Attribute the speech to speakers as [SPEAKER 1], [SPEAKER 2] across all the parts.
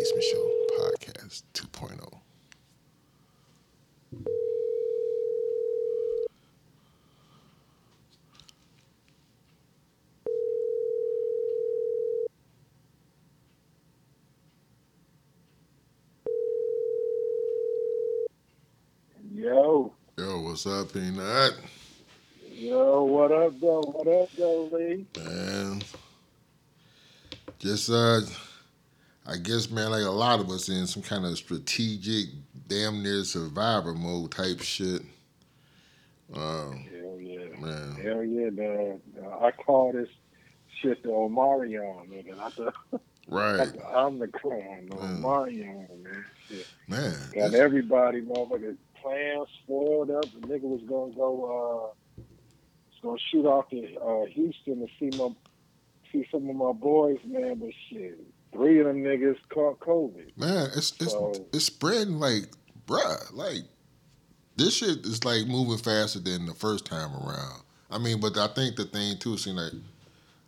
[SPEAKER 1] Basement Show Podcast oh. 2.0.
[SPEAKER 2] Yo,
[SPEAKER 1] Yo, what's up, Peanut?
[SPEAKER 2] yo, what up, though? What up, though, Lee?
[SPEAKER 1] Man, just uh, I guess, man, like a lot of us in some kind of strategic, damn near survivor mode type shit. Um,
[SPEAKER 2] Hell yeah.
[SPEAKER 1] man,
[SPEAKER 2] Hell yeah, the, I call this shit the Omarion, nigga. Not the,
[SPEAKER 1] right,
[SPEAKER 2] not the Omicron, the
[SPEAKER 1] Mm.
[SPEAKER 2] Omarion, man. Shit.
[SPEAKER 1] man.
[SPEAKER 2] Got everybody, motherfucker, plans spoiled up. The nigga was gonna go, uh, was gonna shoot off to uh, Houston to see my, see some of my boys, man. But shit, three of them niggas caught COVID.
[SPEAKER 1] Man, it's it's
[SPEAKER 2] So-
[SPEAKER 1] it's spreading like, bruh, like this shit is like moving faster than the first time around. I mean, but I think the thing too seems like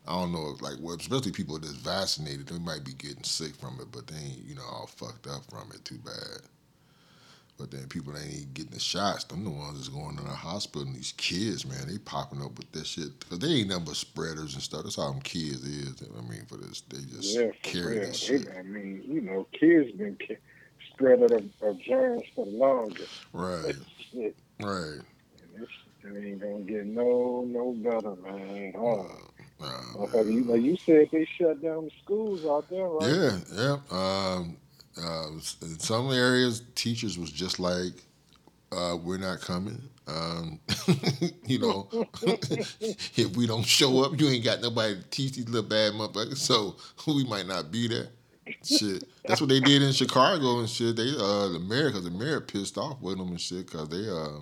[SPEAKER 1] I don't know, like well, especially people that's vaccinated, they might be getting sick from it, but they ain't you know all fucked up from it too bad. But then people ain't getting the shots, them the ones that's going to the hospital. And these kids, man, they popping up with this shit because they ain't nothing but spreaders and stuff. That's how them kids is. I mean, for this, they just
[SPEAKER 2] Yeah,
[SPEAKER 1] carry
[SPEAKER 2] real.
[SPEAKER 1] shit.
[SPEAKER 2] I mean, you know, kids been spreading of, of germs for the longest.
[SPEAKER 1] Right, right.
[SPEAKER 2] and this ain't gonna get no no better, man. Oh,
[SPEAKER 1] Uh,
[SPEAKER 2] motherfucker, you, like you said, they shut down the schools out there, right?
[SPEAKER 1] Yeah, yeah. Um, uh, in some areas, teachers was just like, uh, "We're not coming." Um, you know, if we don't show up, you ain't got nobody to teach these little bad motherfuckers. So we might not be there. Shit, that's what they did in Chicago and shit. They uh, the mayor, cause the mayor pissed off with them and shit, cause they uh,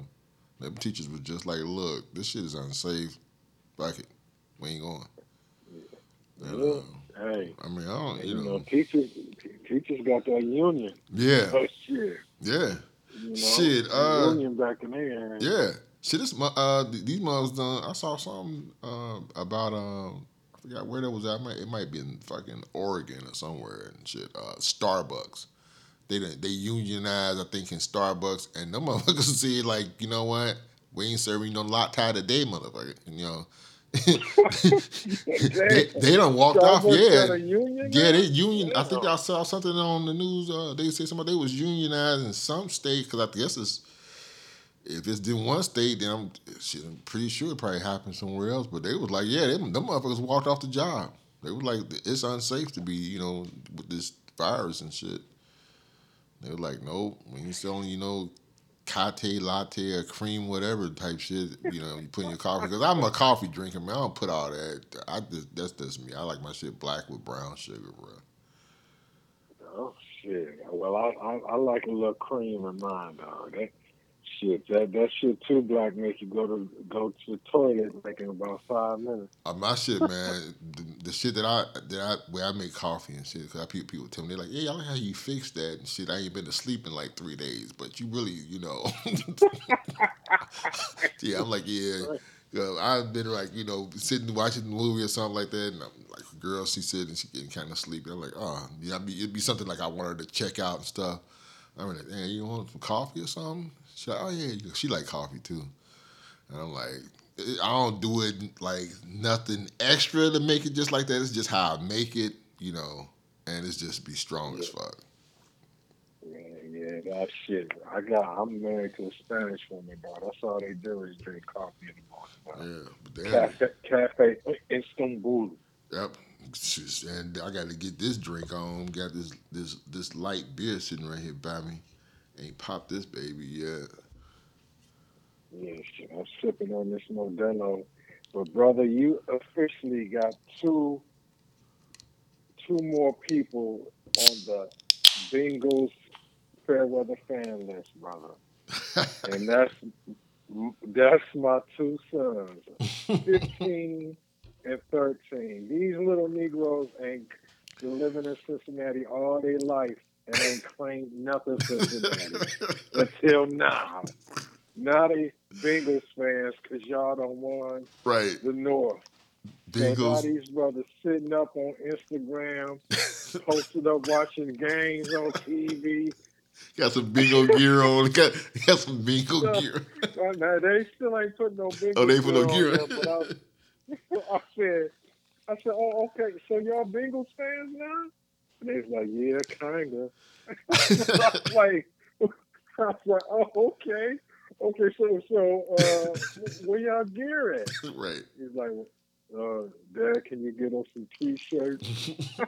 [SPEAKER 1] them teachers was just like, "Look, this shit is unsafe. Fuck it, we ain't going." And, uh,
[SPEAKER 2] Hey,
[SPEAKER 1] I mean, I don't,
[SPEAKER 2] you
[SPEAKER 1] you
[SPEAKER 2] know,
[SPEAKER 1] know,
[SPEAKER 2] teachers teachers got that union.
[SPEAKER 1] yeah,
[SPEAKER 2] Oh shit,
[SPEAKER 1] yeah,
[SPEAKER 2] you know,
[SPEAKER 1] Shit, uh,
[SPEAKER 2] union back in there.
[SPEAKER 1] yeah. Shit, this uh, these mothers done. I saw something uh, about um, I forgot where that was at. It might, it might be in fucking Oregon or somewhere and shit. Uh, Starbucks. They they unionized, I think, in Starbucks, and them motherfuckers see like, you know what? We ain't serving no lot tie today, motherfucker. You know. They, they done walked off, yeah.
[SPEAKER 2] union
[SPEAKER 1] Yeah, they union. I think I saw something on the news. Uh, they say somebody they was unionized in some state because I guess it's if it's in one state, then I'm, shit, I'm pretty sure it probably happened somewhere else. But they was like, yeah, them, them motherfuckers walked off the job. They was like, it's unsafe to be, you know, with this virus and shit. They were like, nope, we ain't selling, you know, latte, latte, or cream, whatever type shit. You know, you put in your coffee. Because I'm a coffee drinker, man. I don't put all that. I just that's just me. I like my shit black with brown sugar, bro.
[SPEAKER 2] Oh shit! Well, I, I I like a little cream in mine, dog. That shit, that that shit too black make you go to go to the toilet like in about five minutes.
[SPEAKER 1] Uh, my shit, man, the, the shit that I that I where I make coffee and shit. Cause I, people, people tell me they're like, "Yeah, I like how you fix that and shit." I ain't been to sleep in like three days, but you really, you know, yeah. I'm like, yeah. I've been like, you know, sitting watching the movie or something like that, and I'm like, girl, she said, and she getting kind of sleepy. I'm like, oh, yeah, it'd be, it'd be something like I want her to check out and stuff. I'm like, hey, you want some coffee or something? She's like, oh yeah, she like coffee too. And I'm like, eh, I don't do it like nothing extra to make it just like that. It's just how I make it, you know, and it's just be strong as fuck.
[SPEAKER 2] Yeah, yeah, that shit. I got. I'm married to a Spanish woman, dog. That's all they do is drink coffee in the morning.
[SPEAKER 1] Yeah, but damn,
[SPEAKER 2] Cafe, cafe Bustelo.
[SPEAKER 1] yep. And I got to get this drink on. Got this this this light beer sitting right here by me. Ain't popped this baby yet.
[SPEAKER 2] Yeah. I'm sipping on this Modelo. But brother, you officially got two two more people on the Bengals Fairweather fan list, brother. And that's that's my two sons, fifteen and thirteen. These little Negroes ain't been living in Cincinnati all their life and ain't claimed nothing Cincinnati until now. They Bengals fans because y'all don't want
[SPEAKER 1] right.
[SPEAKER 2] the North. So
[SPEAKER 1] Bengals.
[SPEAKER 2] these brothers sitting up on Instagram, posted up watching games on TV.
[SPEAKER 1] got some bingo gear on. Got, got some bingo gear.
[SPEAKER 2] Oh, well, now they still ain't put no big.
[SPEAKER 1] Oh, they put no gear.
[SPEAKER 2] on there, I, I said, I said, oh, okay. So y'all Bengals fans now? And was like, yeah, kinda. I was like, I was like, oh, okay, okay. So, so, uh, where y'all gear at?
[SPEAKER 1] right.
[SPEAKER 2] He's like, uh, Dad, can you get us some T-shirts?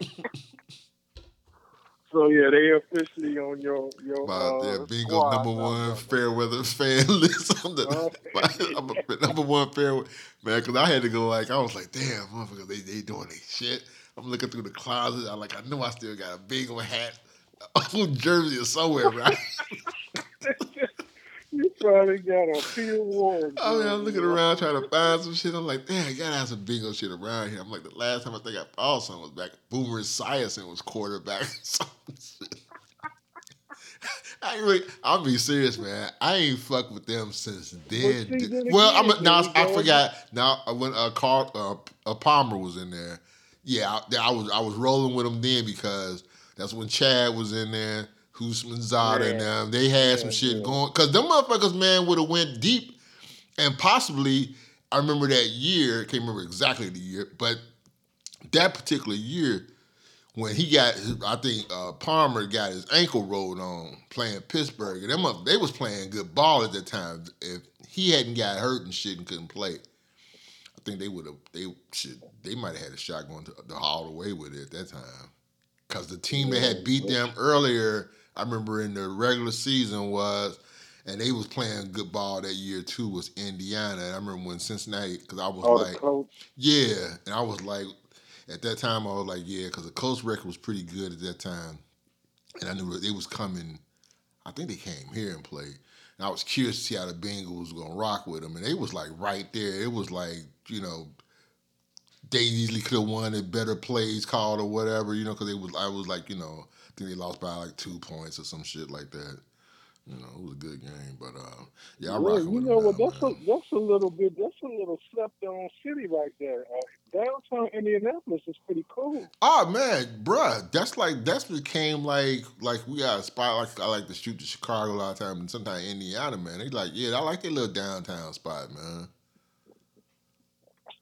[SPEAKER 2] So yeah, they officially on your your
[SPEAKER 1] About
[SPEAKER 2] uh,
[SPEAKER 1] their bingo
[SPEAKER 2] squad
[SPEAKER 1] number one fair weather fan list. I'm the
[SPEAKER 2] Oh.
[SPEAKER 1] I'm a number one fair man because I had to go like I was like damn motherfuckers they they doing their shit. I'm looking through the closet. I like I know I still got a bingo hat, a jersey or somewhere, right?
[SPEAKER 2] You probably got a Peter Ward.
[SPEAKER 1] I mean, I'm looking around trying to find some shit. I'm like, damn, I gotta have some bingo shit around here. I'm like, the last time I think I saw something was back. Boomer Esiason was quarterback. I ain't really, I'll be serious, man. I ain't fuck with them since then.
[SPEAKER 2] then
[SPEAKER 1] well, I'm now. I forgot. Now when uh, Carl uh, uh, Palmer was in there, yeah, I, I was I was rolling with him then because that's when Chad was in there. Houshmandzadeh and them. They had some shit
[SPEAKER 2] yeah.
[SPEAKER 1] going because them motherfuckers, man, would have went deep and possibly. I remember that year. Can't remember exactly the year, but that particular year when he got, I think uh, Palmer got his ankle rolled on playing Pittsburgh, and them up- they was playing good ball at that time. If he hadn't got hurt and shit and couldn't play, think they would have. They should. They might have had a shot going to the all the way with it at that time. Because the team that had beat them earlier, I remember in the regular season was, and they was playing good ball that year too. Was Indiana? And I remember when Cincinnati, because I was
[SPEAKER 2] Oh,
[SPEAKER 1] like, yeah, and I was like, at that time, I was like, yeah, because the Colts record was pretty good at that time, and I knew it was coming. I think they came here and played, and I was curious to see how the Bengals was gonna rock with them, and they was like right there. It was like you know, they easily could have won it, better plays called or whatever, you know, because they was I was like you know, I think they lost by like two points or some shit like that. You know, it was a good game, but uh, yeah, I
[SPEAKER 2] Yeah,
[SPEAKER 1] rock
[SPEAKER 2] you know what?
[SPEAKER 1] now,
[SPEAKER 2] That's
[SPEAKER 1] man.
[SPEAKER 2] a that's a little bit. That's a little slept on city right there. Uh, downtown Indianapolis is pretty cool.
[SPEAKER 1] Oh man, bruh, that's like that's became like like we got a spot like I like to shoot to Chicago a lot of times and sometimes Indiana, man. They like, yeah, I like that little downtown spot, man.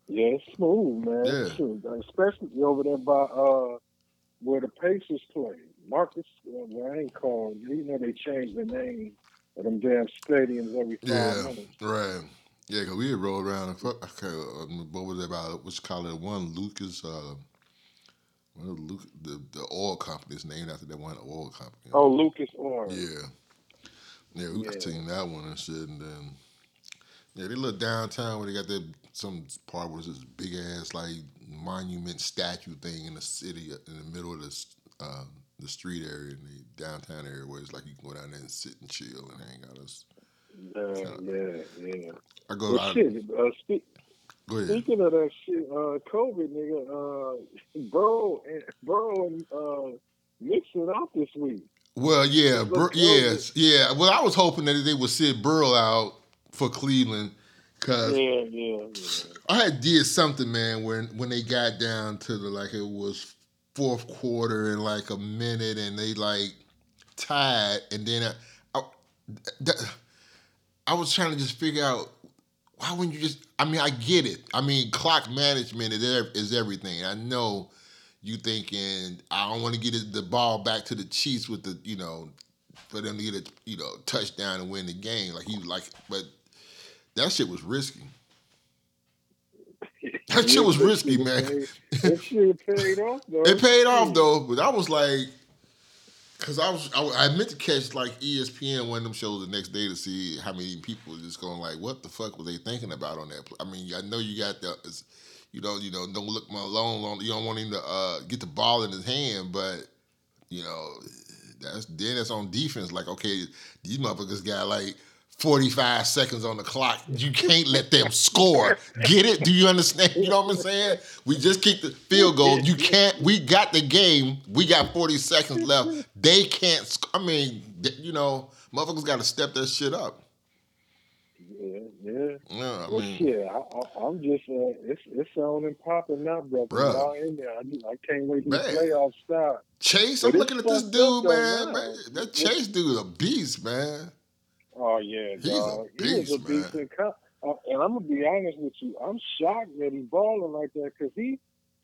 [SPEAKER 2] Yeah, it's smooth, man.
[SPEAKER 1] Yeah.
[SPEAKER 2] Shoot, especially over there by uh where the Pacers play. Marcus, well, I ain't called. You know they changed the name of them damn stadiums every five
[SPEAKER 1] Yeah,
[SPEAKER 2] minutes.
[SPEAKER 1] right. Yeah, cause we had rolled around. and fuck- Okay, uh, what was it about? What's call it? One Lucas. Uh, one of the, the the oil company is named after that one oil company.
[SPEAKER 2] Oh, Lucas Oil.
[SPEAKER 1] Yeah. Yeah, we
[SPEAKER 2] Yeah.
[SPEAKER 1] take that one and shit, and then yeah, they look downtown where they got that some part where there's this big ass like monument statue thing in the city in the middle of the uh, the street area in the downtown area where it's like you can go down there and sit and chill and hang out. It's-
[SPEAKER 2] Yeah, yeah, yeah.
[SPEAKER 1] I go,
[SPEAKER 2] Well,
[SPEAKER 1] I,
[SPEAKER 2] shit. Uh, speak,
[SPEAKER 1] go ahead.
[SPEAKER 2] Speaking of that shit, uh, COVID nigga, uh, Burrow and Burrow and uh, Mixon out this week.
[SPEAKER 1] Well, yeah, Bur- yes, yeah. Well, I was hoping that they would sit Burrow out for Cleveland because
[SPEAKER 2] Yeah, yeah, yeah.
[SPEAKER 1] I had did something, man, when when they got down to the like it was fourth quarter and like a minute, and they like tied, and then I, I, that, I was trying to just figure out why wouldn't you just? I mean, I get it. I mean, clock management is is everything. I know you thinking I don't want to get the ball back to the Chiefs with the you know for them to get a you know touchdown and win the game. Like he was like, but that shit was risky. That shit was risky, man.
[SPEAKER 2] That shit paid off though.
[SPEAKER 1] It paid off though, but I was like, because I was I, I meant to catch like ESPN one of them shows the next day to see how many people just going like, what the fuck were they thinking about on that? I mean, I know you got the, you know, you know, don't look Malone on. You don't want him to uh, get the ball in his hand, but you know, that's then that's on defense. Like, okay, these motherfuckers got like. 45 seconds on the clock. You can't let them score. Get it? Do you understand? You know what I'm saying? We just kicked the field goal. You can't. We got the game. We got 40 seconds left. They can't. sc- I mean, th- you know, motherfuckers got to step that shit up.
[SPEAKER 2] Yeah, Yeah.
[SPEAKER 1] Yeah, I
[SPEAKER 2] Well,
[SPEAKER 1] mean,
[SPEAKER 2] shit, I, I, I'm just, uh, it's it's on and popping now, brother.
[SPEAKER 1] Bruh.
[SPEAKER 2] Y'all in there. I, I can't wait to the
[SPEAKER 1] Man.
[SPEAKER 2] playoffs start.
[SPEAKER 1] Chase.
[SPEAKER 2] But
[SPEAKER 1] I'm
[SPEAKER 2] it's
[SPEAKER 1] looking at this dude, man. man. That Chase dude is a beast, man.
[SPEAKER 2] Oh yeah,
[SPEAKER 1] He's a
[SPEAKER 2] dog. he was a
[SPEAKER 1] beast, man.
[SPEAKER 2] decent co- uh, and I'm gonna be honest with you. I'm shocked that he's balling like that because he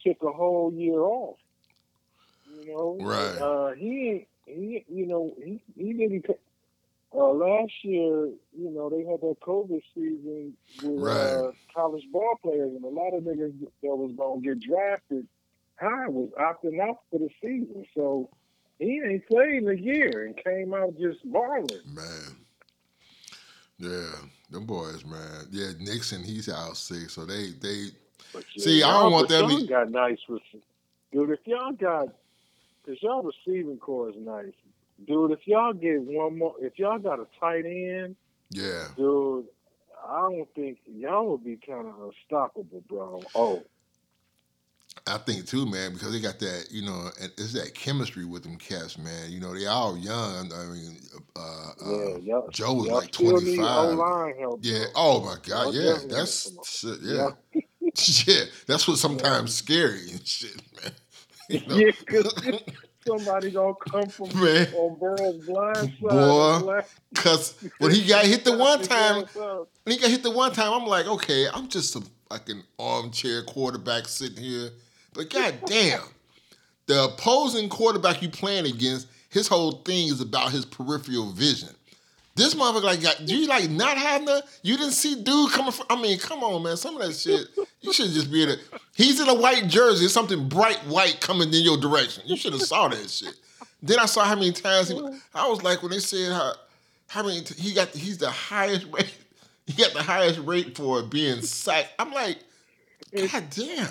[SPEAKER 2] took a whole year off. You know,
[SPEAKER 1] Right.
[SPEAKER 2] Uh, he. He, you know, he he didn't. Uh, last year, you know, they had that COVID season with uh,
[SPEAKER 1] Right.
[SPEAKER 2] college ball players, and a lot of niggas that was gonna get drafted high was opting out for the season. So he ain't played in a year and came out just balling.
[SPEAKER 1] Man. Yeah, them boys, man. Yeah, Mixon, he's out sick, so they they
[SPEAKER 2] But
[SPEAKER 1] See, I don't want them
[SPEAKER 2] Y'all got nice, rec- dude. If y'all got, cause y'all receiving corps is nice, dude. If y'all get one more, if y'all got a tight end,
[SPEAKER 1] yeah.
[SPEAKER 2] dude, I don't think y'all will be kind of unstoppable, bro. Oh,
[SPEAKER 1] I think too, man, because they got that, you know, and it's that chemistry with them cats, man. You know, they all young. I mean, uh,
[SPEAKER 2] yeah,
[SPEAKER 1] uh,
[SPEAKER 2] y'all.
[SPEAKER 1] Joe was
[SPEAKER 2] y'all
[SPEAKER 1] like twenty five. Yeah. Oh my God. Yeah. That's shit.
[SPEAKER 2] Y'all-
[SPEAKER 1] Yeah. yeah. That's what sometimes scary and shit, man. You know?
[SPEAKER 2] Yeah, 'cause somebody gonna come from
[SPEAKER 1] Man.
[SPEAKER 2] on Burrow's blind side.
[SPEAKER 1] Boy, Cause when he got hit the one time, when he got hit the one time, I'm like, okay, I'm just a fucking armchair quarterback sitting here. But goddamn, the opposing quarterback you playing against, his whole thing is about his peripheral vision. This motherfucker like got you like not having the you didn't see dude coming from I mean, come on, man. Some of that shit, you should just be able to he's in a white jersey, it's something bright white coming in your direction. You should have saw that shit. Then I saw how many times he, I was like when they said how how many he got he's the highest rate he got the highest rate for being sacked. I'm like, God damn.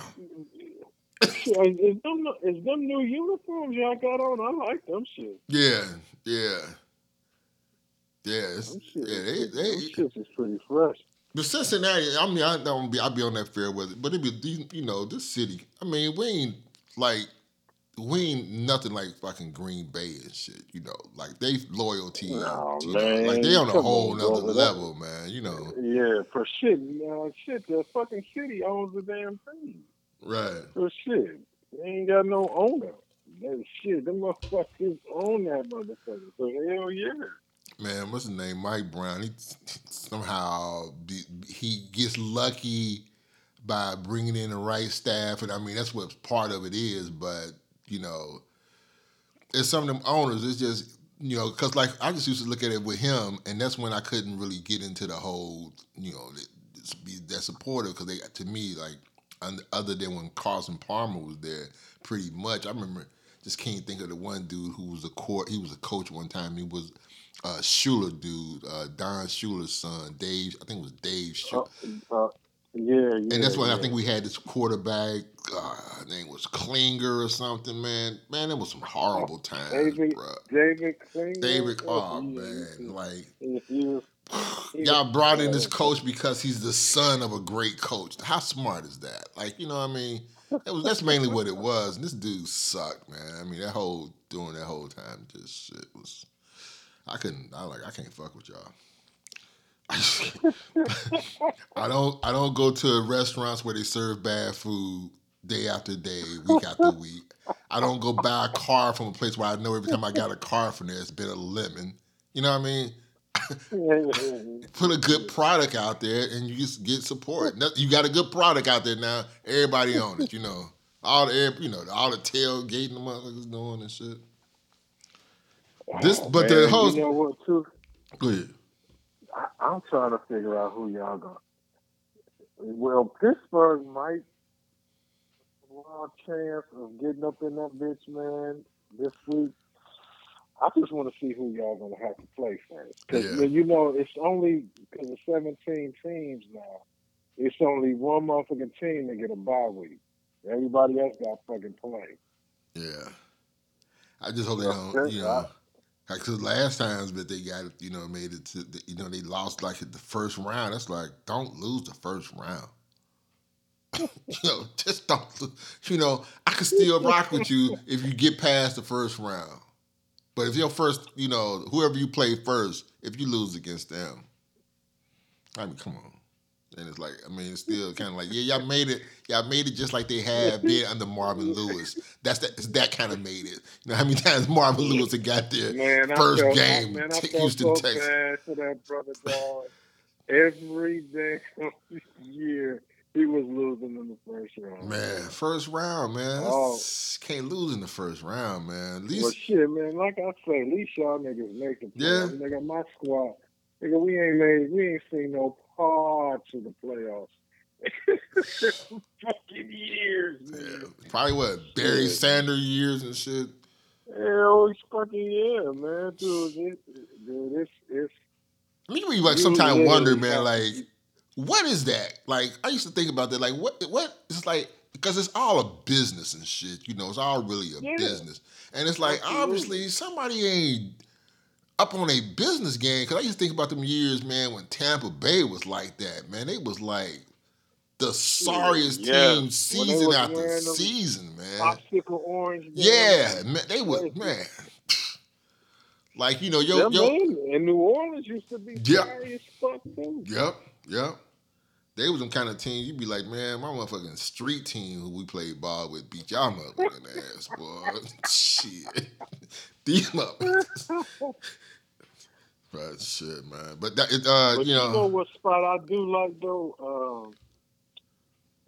[SPEAKER 2] Shit, Is them, is them new uniforms y'all got on? I like them shit.
[SPEAKER 1] Yeah, yeah. Yeah,
[SPEAKER 2] shit,
[SPEAKER 1] yeah, they, they,
[SPEAKER 2] shits is pretty fresh.
[SPEAKER 1] But Cincinnati, I mean, I don't be, I be on that fair with it, but it be, you know, this city. I mean, we ain't like, we ain't nothing like fucking Green Bay and shit. You know, like they loyalty,
[SPEAKER 2] No,
[SPEAKER 1] you know,
[SPEAKER 2] man.
[SPEAKER 1] like they on a
[SPEAKER 2] Come
[SPEAKER 1] whole
[SPEAKER 2] on,
[SPEAKER 1] nother level, man. You know,
[SPEAKER 2] Yeah, for shit. Uh, shit, the fucking city owns the damn thing.
[SPEAKER 1] Right?
[SPEAKER 2] For shit. They ain't got no owner. That shit, them motherfuckers own that motherfucker. So hell yeah.
[SPEAKER 1] Man, what's his name? Mike Brown. He somehow he gets lucky by bringing in the right staff, and I mean that's what part of it is. But you know, it's some of them owners. It's just you know, because like I just used to look at it with him, and that's when I couldn't really get into the whole you know that- be that supportive because they to me like other than when Carson Palmer was there, pretty much. I remember just can't think of the one dude who was a court. He was a coach one time. He was uh, Shula dude, uh, Don Shula's son, Dave. I think it was Dave. Schuler.
[SPEAKER 2] Uh, uh, yeah, yeah.
[SPEAKER 1] and that's why
[SPEAKER 2] yeah.
[SPEAKER 1] I think we had this quarterback. Uh, his name was Klingler or something. Man, man, it was some horrible times,
[SPEAKER 2] David-
[SPEAKER 1] bro.
[SPEAKER 2] David Klingler.
[SPEAKER 1] David, oh
[SPEAKER 2] yeah,
[SPEAKER 1] man, like
[SPEAKER 2] He, he was, he
[SPEAKER 1] y'all brought in this coach because he's the son of a great coach. How smart is that? Like, you know what I mean? That was that's mainly what it was. And this dude sucked, man. I mean, that whole during that whole time, just shit was. I couldn't. I like. I can't fuck with y'all. I don't. I don't go to restaurants where they serve bad food day after day, week after week. I don't go buy a car from a place where I know every time I got a car from there, it's been a lemon. You know what I mean? put a good product out there and you just get support. You got a good product out there now. Everybody on it, you know. All the you know, all the tailgating the motherfuckers doing and shit. This-
[SPEAKER 2] Oh,
[SPEAKER 1] but the
[SPEAKER 2] man,
[SPEAKER 1] host-
[SPEAKER 2] You know what, too?
[SPEAKER 1] Go ahead.
[SPEAKER 2] I, I'm trying to figure out who y'all got. Well, Pittsburgh might have a wild chance of getting up in that bitch, man, this week. I just want to see who y'all gonna have to play first, because
[SPEAKER 1] Yeah.
[SPEAKER 2] you know it's only because of 17 teams now. It's only one motherfucking team that get a bye week. Everybody else got fucking play.
[SPEAKER 1] Yeah. I just hope they don't, you know. Because last times that they got, you know, made it to, the, you know, they lost like the first round. That's like, don't lose the first round. you know, just don't, you know, I could still rock with you if you get past the first round. But if your first, you know, whoever you play first, if you lose against them, I mean, come on. And it's like, I mean, it's still kind of like, yeah, y'all made it. Y'all made it just like they had been under Marvin Lewis. That's that. It's that kind of made it. You know how many times Marvin Lewis had got there
[SPEAKER 2] Man,
[SPEAKER 1] first
[SPEAKER 2] felt,
[SPEAKER 1] game,
[SPEAKER 2] man, I felt
[SPEAKER 1] Houston
[SPEAKER 2] so
[SPEAKER 1] Texans.
[SPEAKER 2] bad for that brother dog. Every damn year he was losing in the first round.
[SPEAKER 1] Man, first round, man.
[SPEAKER 2] Oh.
[SPEAKER 1] Can't lose in the first round, man. At least,
[SPEAKER 2] Well, shit, man. Like I say, at least y'all niggas make it.
[SPEAKER 1] Yeah.
[SPEAKER 2] Nigga, my squad. Nigga, we ain't made. We ain't seen no parts of the playoffs. Fucking years,
[SPEAKER 1] yeah,
[SPEAKER 2] man.
[SPEAKER 1] probably what Barry
[SPEAKER 2] Yeah.
[SPEAKER 1] Sanders years and shit.
[SPEAKER 2] Oh, Hell, it's fucking yeah, man, dude. It, dude, it's it's.
[SPEAKER 1] I mean, you like sometimes wonder, man, like what is that? Like I used to think about that. Like what? What? It's like because it's all a business and shit. You know, it's all really a
[SPEAKER 2] Yeah.
[SPEAKER 1] business, and it's like
[SPEAKER 2] Absolutely.
[SPEAKER 1] obviously somebody ain't up on a business game. Because I used to think about them years, man, when Tampa Bay was like that. Man, they was like the sorriest
[SPEAKER 2] Yeah.
[SPEAKER 1] team season
[SPEAKER 2] was
[SPEAKER 1] after season, man.
[SPEAKER 2] popsicle orange.
[SPEAKER 1] Yeah, man, they
[SPEAKER 2] were
[SPEAKER 1] man. Like you know, yo,
[SPEAKER 2] Yo,
[SPEAKER 1] yo,
[SPEAKER 2] and New Orleans used to be
[SPEAKER 1] Yeah.
[SPEAKER 2] sorry as fuck too.
[SPEAKER 1] Yep, yep. They was them kind of team you'd be like, man, my motherfucking street team who we played ball with beat y'all motherfucking ass, boy. Shit. 'em up. But shit, man. But that, it, uh,
[SPEAKER 2] But
[SPEAKER 1] you know,
[SPEAKER 2] what spot I do like though?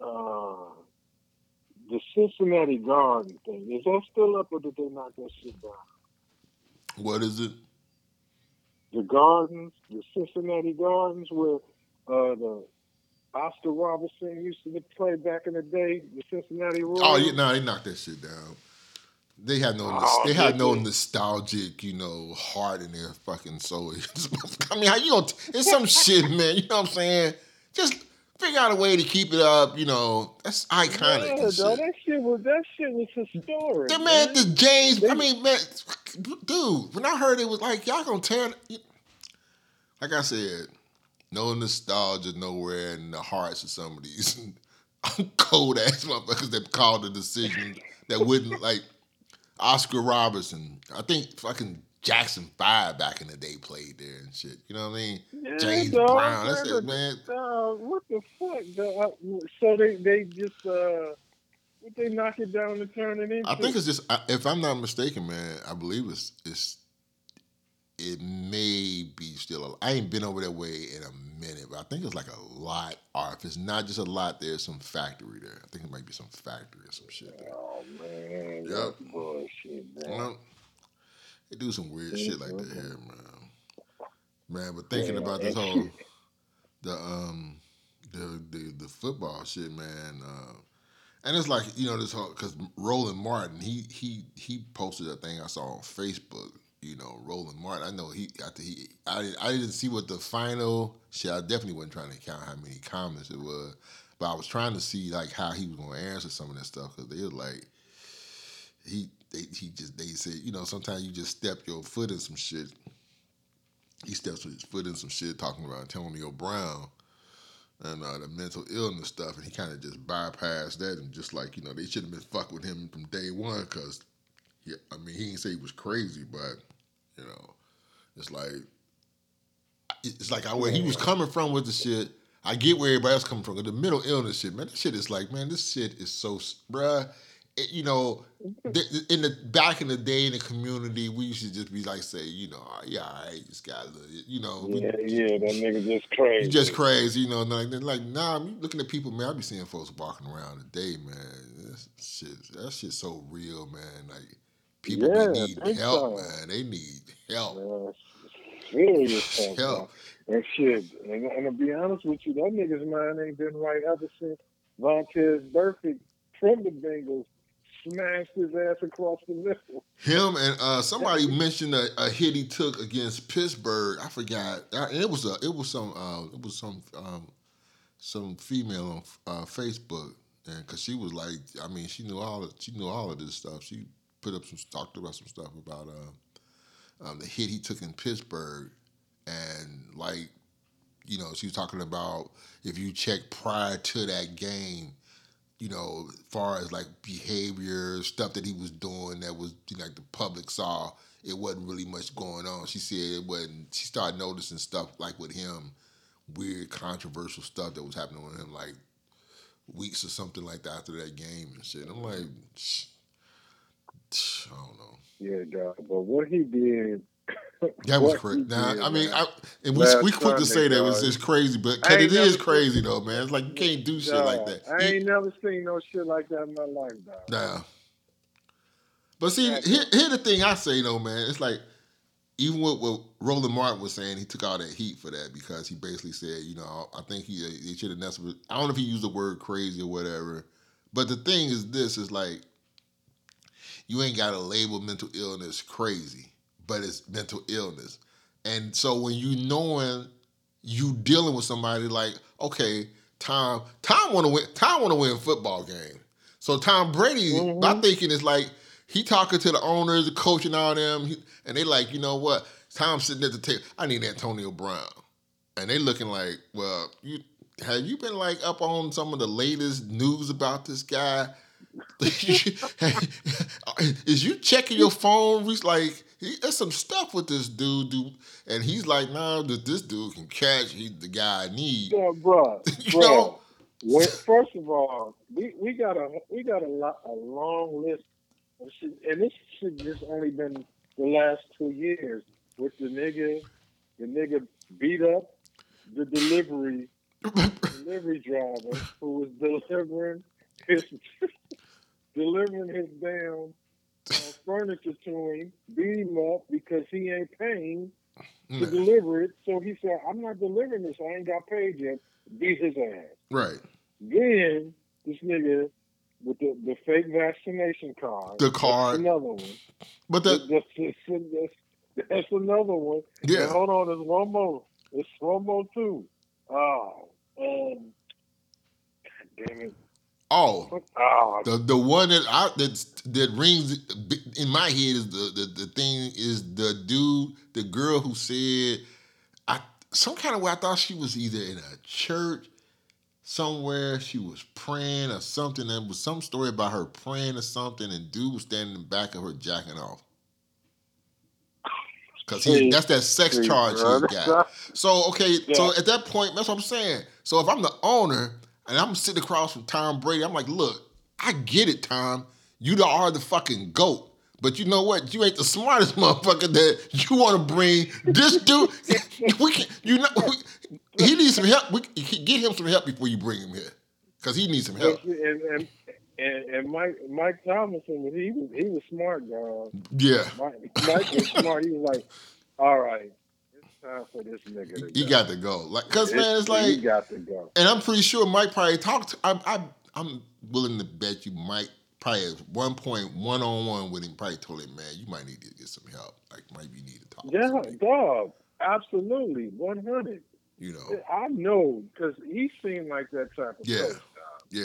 [SPEAKER 2] Um, uh, the Cincinnati Garden thing. Is that still up or did they knock that shit down?
[SPEAKER 1] what is it?
[SPEAKER 2] The Gardens, the Cincinnati Gardens, where uh, the Oscar Robertson used to play back in the day, the Cincinnati Royals.
[SPEAKER 1] Oh, yeah, no, they knocked that shit down. They had no,
[SPEAKER 2] Oh,
[SPEAKER 1] they had no nostalgic, you know, heart in their fucking soul. I mean, how you gonna? It's some shit, man. You know what I'm saying? Just figure out a way to keep it up. You know, that's iconic.
[SPEAKER 2] Yeah, dog,
[SPEAKER 1] shit.
[SPEAKER 2] that shit was that shit was historic.
[SPEAKER 1] The man, the James. I mean, man, dude. When I heard it was like y'all gonna tear. Like I said, no nostalgia nowhere in the hearts of some of these cold ass motherfuckers that called the decision that wouldn't like Oscar Robertson. I think fucking Jackson Five back in the day played there and shit. You know what I mean?
[SPEAKER 2] Yeah,
[SPEAKER 1] James
[SPEAKER 2] dog,
[SPEAKER 1] Brown. That's it, man.
[SPEAKER 2] Dog, what the fuck? dog? So they they just uh, they knock it down and turn it into?
[SPEAKER 1] I think it's just, if I'm not mistaken, man. I believe it's it's it may be still. A, I ain't been over that way in a minute, but I think it's like a lot. Or if it's not just a lot, there's some factory there. I think it might be some factory or some shit. There.
[SPEAKER 2] Oh man,
[SPEAKER 1] Yep.
[SPEAKER 2] bullshit, man.
[SPEAKER 1] Well, they do some weird shit like that
[SPEAKER 2] Mhm.
[SPEAKER 1] here, man. Man, but thinking
[SPEAKER 2] Yeah,
[SPEAKER 1] about this whole the um the the the football shit, man. Uh, and it's like you know this whole because Roland Martin he he he posted a thing I saw on Facebook. You know, Roland Martin. I know he after he I I didn't see what the final shit. I definitely wasn't trying to count how many comments it was, but I was trying to see like how he was going to answer some of that stuff because they were like he they, he just they said you know sometimes you just step your foot in some shit. He steps his foot in some shit talking about Antonio Brown and uh, the mental illness stuff, and he kind of just bypassed that and just like you know they should have been fuck with him from day one because yeah, I mean he didn't say he was crazy, but you know it's like it's like I, where he was coming from with the shit. I get where everybody else coming from. The mental illness shit, man, this shit is like, man, this shit is so, bruh. It, you know, mm-hmm. th- in the back in the day in the community, we used to just be like, say, you know, "Oh, yeah, all right, this guy, look," you know, we-
[SPEAKER 2] Yeah, yeah, that nigga just crazy.
[SPEAKER 1] just crazy, you know. Like, like nah, I'm looking at people, man. I be seeing folks walking around today, man. That shit, that shit's so real, man. Like, people
[SPEAKER 2] Yeah,
[SPEAKER 1] they need
[SPEAKER 2] big
[SPEAKER 1] help,
[SPEAKER 2] time.
[SPEAKER 1] man. They need help.
[SPEAKER 2] Man, serious
[SPEAKER 1] Help.
[SPEAKER 2] And shit, and, and to be honest with you, that nigga's mind ain't been right ever since Vontaze Burfict from the Bengals smashed his ass across the middle.
[SPEAKER 1] Him and uh, somebody mentioned a, a hit he took against Pittsburgh. I forgot. It was a, it was some, uh, it was some, um, some female on uh, Facebook, and because she was like, I mean, she knew all, she knew all of this stuff. She put up some, talked about some stuff about uh, um, the hit he took in Pittsburgh, and like, you know, she was talking about if you check prior to that game, you know, far as like behavior, stuff that he was doing that was you know, like the public saw, it wasn't really much going on. She said it wasn't. She started noticing stuff like with him weird controversial stuff that was happening with him like weeks or something like that after that game and shit. I'm like, I don't know.
[SPEAKER 2] Yeah, dog. But what he did.
[SPEAKER 1] That was crazy. Now,
[SPEAKER 2] did,
[SPEAKER 1] I mean. I, and we we quick to say that
[SPEAKER 2] dog.
[SPEAKER 1] just crazy, but 'cause it
[SPEAKER 2] never
[SPEAKER 1] is crazy though, man. It's like you can't do shit like that.
[SPEAKER 2] I
[SPEAKER 1] You-
[SPEAKER 2] ain't never seen no shit like that in my life, dog.
[SPEAKER 1] Nah. But see, here, here the thing I say though, man. It's like even what, what Roland Martin was saying, he took all that heat for that because he basically said, you know, I think he he should have nestled. I don't know if he used the word crazy or whatever. But the thing is, this is like you ain't got to label mental illness crazy, but it's mental illness. And so when you knowing you dealing with somebody like, okay, Tom, Tom want to win, Tom want to win a football game. So Tom Brady,
[SPEAKER 2] Mhm.
[SPEAKER 1] my thinking is like he talking to the owners, the coach, and all them, he- and they like, you know what? Tom's sitting at the table. I need Antonio Brown, and they looking like, well, you have you been like up on some of the latest news about this guy? is you checking your phone? He's like, he, there's some stuff with this dude, dude, and he's like, nah, that this dude can catch. He's the guy I need.
[SPEAKER 2] Yeah, bro.
[SPEAKER 1] You
[SPEAKER 2] bro.
[SPEAKER 1] know?
[SPEAKER 2] When, first of all, we, we got a we got a, lot, a long list, and this shit just only been the last two years with the nigga, the nigga beat up the delivery delivery driver who was delivering his delivering his damn uh, furniture to him, beat him up because he ain't paying to
[SPEAKER 1] Nah,
[SPEAKER 2] deliver it. So he said, "I'm not delivering this. I ain't got paid yet." Beat his ass.
[SPEAKER 1] right.
[SPEAKER 2] Then this nigga with the, the fake vaccination card.
[SPEAKER 1] The card.
[SPEAKER 2] Another one.
[SPEAKER 1] But that,
[SPEAKER 2] That's, that's, that's, that's another one. And
[SPEAKER 1] yeah,
[SPEAKER 2] hold on, there's one more. There's one more too. Oh, um, God damn it.
[SPEAKER 1] Oh,
[SPEAKER 2] Oh,
[SPEAKER 1] The the one that I that that rings in my head is the, the the thing is the dude the girl who said I some kind of way I thought she was either in a church somewhere she was praying or something there was some story about her praying or something and dude was standing in the back of her jacking off. Because
[SPEAKER 2] he,
[SPEAKER 1] that's that sex charge he got. So okay, so at that point, that's what I'm saying. So if I'm the owner and I'm sitting across from Tom Brady, I'm like, look, I get it, Tom. You the are the fucking goat. But you know what? You ain't the smartest motherfucker that you want to bring this dude. we can, you know, we, he needs some help. We can get him some help before you bring him here, because he needs some help.
[SPEAKER 2] And, and, and, and Mike Mike Tomlin, he was he was smart, dog.
[SPEAKER 1] Yeah,
[SPEAKER 2] Mike, Mike was smart. He was like, "All right, time for this nigga to
[SPEAKER 1] he
[SPEAKER 2] go.
[SPEAKER 1] got to go. Like, cause man, it's
[SPEAKER 2] he
[SPEAKER 1] like,
[SPEAKER 2] got to go.
[SPEAKER 1] and I'm pretty sure Mike probably talked. To, I, I, I'm willing to bet you Mike probably at one point one on one with him probably told him, man, you might need to get some help. Like maybe you need to talk.
[SPEAKER 2] Yeah,
[SPEAKER 1] people,"
[SPEAKER 2] dog. Absolutely, one hundred.
[SPEAKER 1] You know,
[SPEAKER 2] I know because he seemed like that type of
[SPEAKER 1] Yeah.
[SPEAKER 2] dog.
[SPEAKER 1] yeah.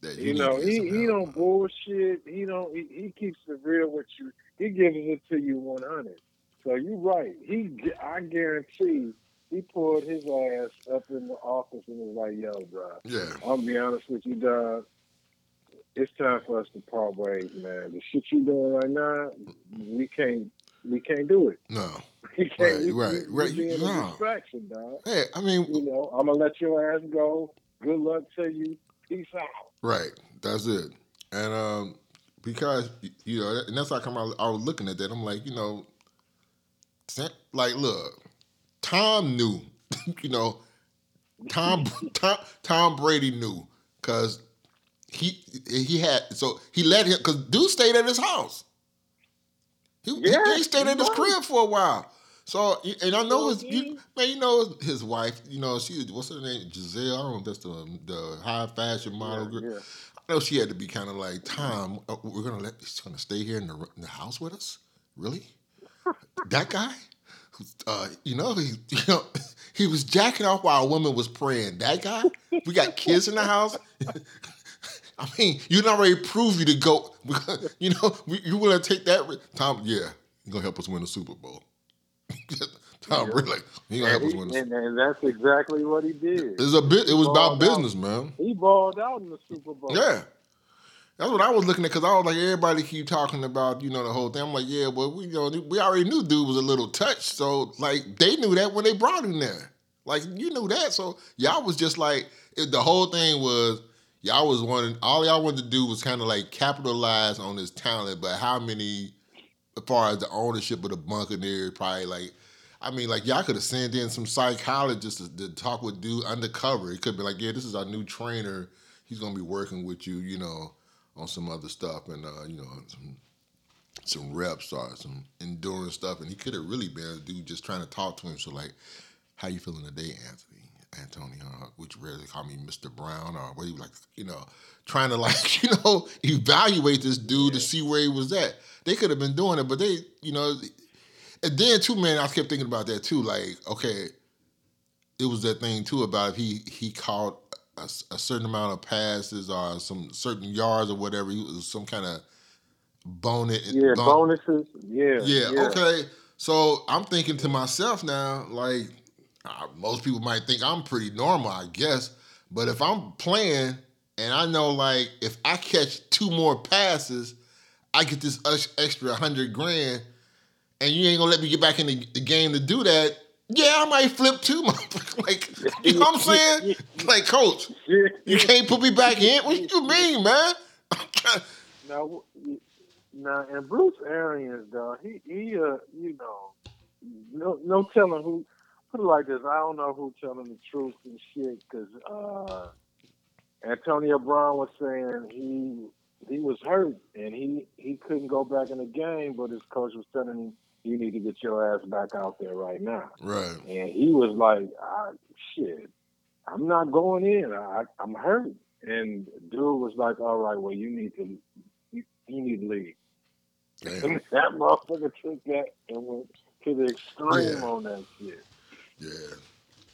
[SPEAKER 1] That
[SPEAKER 2] You
[SPEAKER 1] need
[SPEAKER 2] know, he he
[SPEAKER 1] help.
[SPEAKER 2] don't bullshit. He don't. He, he keeps it real with you. He gives it to you one hundred. So you're right. He, I guarantee, he pulled his ass up in the office and was like, "Yo, bro,
[SPEAKER 1] Yeah,
[SPEAKER 2] I'll be honest with you, dog. It's time for us to part ways, man. The shit you doing right now, we can't, we can't do it.
[SPEAKER 1] no.
[SPEAKER 2] We can't.
[SPEAKER 1] Right,
[SPEAKER 2] we,
[SPEAKER 1] right,
[SPEAKER 2] we,
[SPEAKER 1] right.
[SPEAKER 2] being a
[SPEAKER 1] No.
[SPEAKER 2] distraction, dog.
[SPEAKER 1] Hey, I mean,
[SPEAKER 2] You know, I'm gonna let your ass go. Good luck to you. Peace out.
[SPEAKER 1] Right. That's it. And um, because you know, and that's how come I, I was looking at that. I'm like, you know, like, look, Tom knew, you know, Tom Tom, Tom Brady knew because he he had so he let him because dude stayed at his house. He, he-
[SPEAKER 2] Yeah,
[SPEAKER 1] he, stayed
[SPEAKER 2] he
[SPEAKER 1] at his crib for a while. So and I know his you, man, you know his wife. You know she what's her name Gisele. I don't know if that's the the high fashion model. girl.
[SPEAKER 2] Yeah, yeah.
[SPEAKER 1] I know she had to be kind of like, Tom, uh, we're gonna let he's gonna stay here in the, in the house with us. Really? That guy? Uh, you know, he you know he was jacking off while a woman was praying. That guy? We got kids in the house. I mean, you done already prove you to go. You know, we, you want to take that? Tom, yeah, you gonna help us win the Super Bowl. Tom,
[SPEAKER 2] Yeah.
[SPEAKER 1] really? He gonna help us win
[SPEAKER 2] he,
[SPEAKER 1] the
[SPEAKER 2] and, and that's exactly what he did.
[SPEAKER 1] It's a bit. It was about
[SPEAKER 2] out.
[SPEAKER 1] business, man.
[SPEAKER 2] He balled out in the Super Bowl.
[SPEAKER 1] Yeah. That's what I was looking at because I was like, everybody keep talking about, you know, the whole thing. I'm like, yeah, well, we you know we already knew dude was a little touched, so like they knew that when they brought him there. Like you knew that, so y'all was just like it, the whole thing was y'all was wanting all y'all wanted to do was kind of like capitalize on his talent, but how many, as far as the ownership of the Buccaneers, probably like. I mean, like y'all could have sent in some psychologists to, to talk with dude undercover. It could be like, yeah, this is our new trainer. He's gonna be working with you, you know, on some other stuff and uh, you know some some reps or some endurance stuff. And he could have really been a dude just trying to talk to him. So like, how you feeling today, Anthony? Antonio, uh, which rarely call me Mr. Brown or what you like, you know, trying to like, you know, evaluate this dude to see where he was at. They could have been doing it, but they, you know, and then too, man, I kept thinking about that too. Like, okay, it was that thing too about if he he caught a, a certain amount of passes or some certain yards or whatever, he was some kind of bonus.
[SPEAKER 2] Yeah,
[SPEAKER 1] bon-
[SPEAKER 2] bonuses. Yeah,
[SPEAKER 1] yeah, okay. So I'm thinking to myself now, like uh, most people might think I'm pretty normal, I guess. But if I'm playing and I know, like, if I catch two more passes, I get this extra hundred grand, and you ain't gonna let me get back in the, the game to do that. Yeah, I might flip too. like, you know what I'm saying? Like, coach, you can't put me back in. What you mean, man?
[SPEAKER 2] now, now, and Bruce Arians, though, he he, uh, you know, no no telling who. Put it like this: I don't know who telling the truth and shit, because uh, Antonio Brown was saying he he was hurt and he he couldn't go back in the game, but his coach was telling him you need to get your ass back out there right now.
[SPEAKER 1] Right.
[SPEAKER 2] And he was like, ah, shit, I'm not going in. I, I'm hurt. And dude was like, all right, well, you need to you, you need to leave. And that motherfucker took that and went to the extreme
[SPEAKER 1] Yeah.
[SPEAKER 2] on that shit.
[SPEAKER 1] Yeah.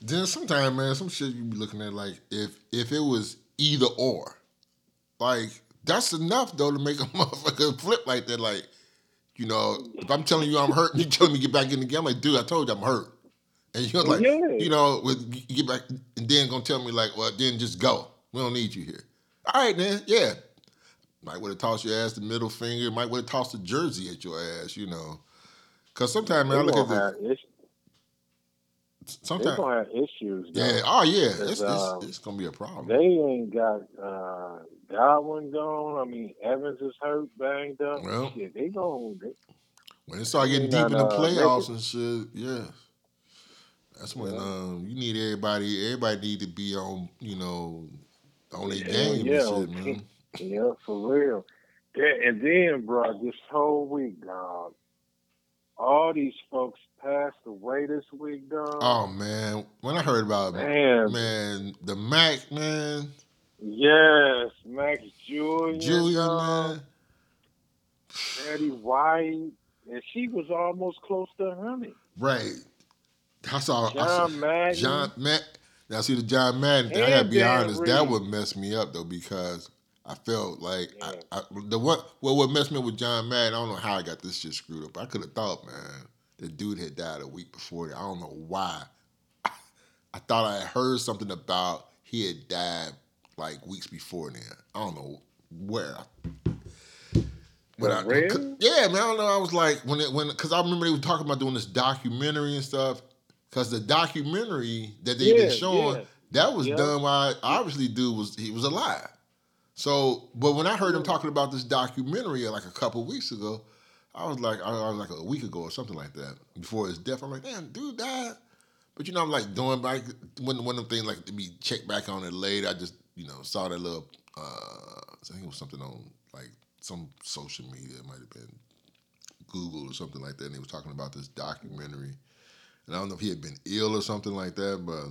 [SPEAKER 1] Then sometimes, man, some shit you be looking at like if if it was either or, like that's enough though to make a motherfucker flip like that. Like, you know, if I'm telling you I'm hurt, and you telling me get back in the game, I'm like, dude, I told you I'm hurt, and you're like,
[SPEAKER 2] Yeah.
[SPEAKER 1] you know, with you get back, and then gonna tell me like, well, then just go. We don't need you here. All right, then, yeah. Might would have tossed your ass the middle finger. Might would have tossed a jersey at your ass, you know. Cause sometimes, man, I look at the
[SPEAKER 2] have is- they
[SPEAKER 1] sometimes.
[SPEAKER 2] gonna have issues. though.
[SPEAKER 1] Yeah. Oh, yeah. It's,
[SPEAKER 2] um,
[SPEAKER 1] it's, it's gonna be a problem.
[SPEAKER 2] They ain't got uh, Godwin gone. I mean, Evans is hurt, banged up.
[SPEAKER 1] Well.
[SPEAKER 2] shit, they gon' they,
[SPEAKER 1] when it start getting
[SPEAKER 2] they
[SPEAKER 1] deep in the
[SPEAKER 2] uh,
[SPEAKER 1] playoffs
[SPEAKER 2] making-
[SPEAKER 1] and shit, yeah. That's when
[SPEAKER 2] Yeah.
[SPEAKER 1] um you need everybody. Everybody need to be on, you know, on their
[SPEAKER 2] Yeah,
[SPEAKER 1] game
[SPEAKER 2] yeah,
[SPEAKER 1] and shit, man.
[SPEAKER 2] Yeah, for real. Yeah, and then, bro, this whole week, dog, all these folks passed away this week, dog.
[SPEAKER 1] Oh man, when I heard about
[SPEAKER 2] man,
[SPEAKER 1] man the Mac man,
[SPEAKER 2] yes, Max
[SPEAKER 1] Julien,
[SPEAKER 2] Julien
[SPEAKER 1] man,
[SPEAKER 2] Betty White, and she was almost close to honey.
[SPEAKER 1] right? I saw, I saw
[SPEAKER 2] John Madden,
[SPEAKER 1] John Matt. Now see the John Madden. thing, I gotta be
[SPEAKER 2] Dan
[SPEAKER 1] honest. That
[SPEAKER 2] Reed.
[SPEAKER 1] would mess me up though because I felt like
[SPEAKER 2] Yeah.
[SPEAKER 1] I, I, the what well what messed me up with John Madden. I don't know how I got this shit screwed up. I could have thought, man, the dude had died a week before. That. I don't know why. I thought I had heard something about he had died like weeks before then. I don't know where. But I, yeah, man, I don't know. I was like when it when because I remember they were talking about doing this documentary and stuff. Because the documentary that they
[SPEAKER 2] Yeah,
[SPEAKER 1] been showing,
[SPEAKER 2] yeah.
[SPEAKER 1] that was
[SPEAKER 2] Yeah.
[SPEAKER 1] done while obviously dude was he was alive. So, but when I heard him talking about this documentary like a couple weeks ago, I was like, I was like a week ago or something like that before his death. I'm like, damn, dude died. But you know, I'm like doing like one one of them things like to be checked back on it later. I just you know saw that little uh, I think it was something on like some social media. It might have been Google or something like that. And they was talking about this documentary. And I don't know if he had been ill or something like that, but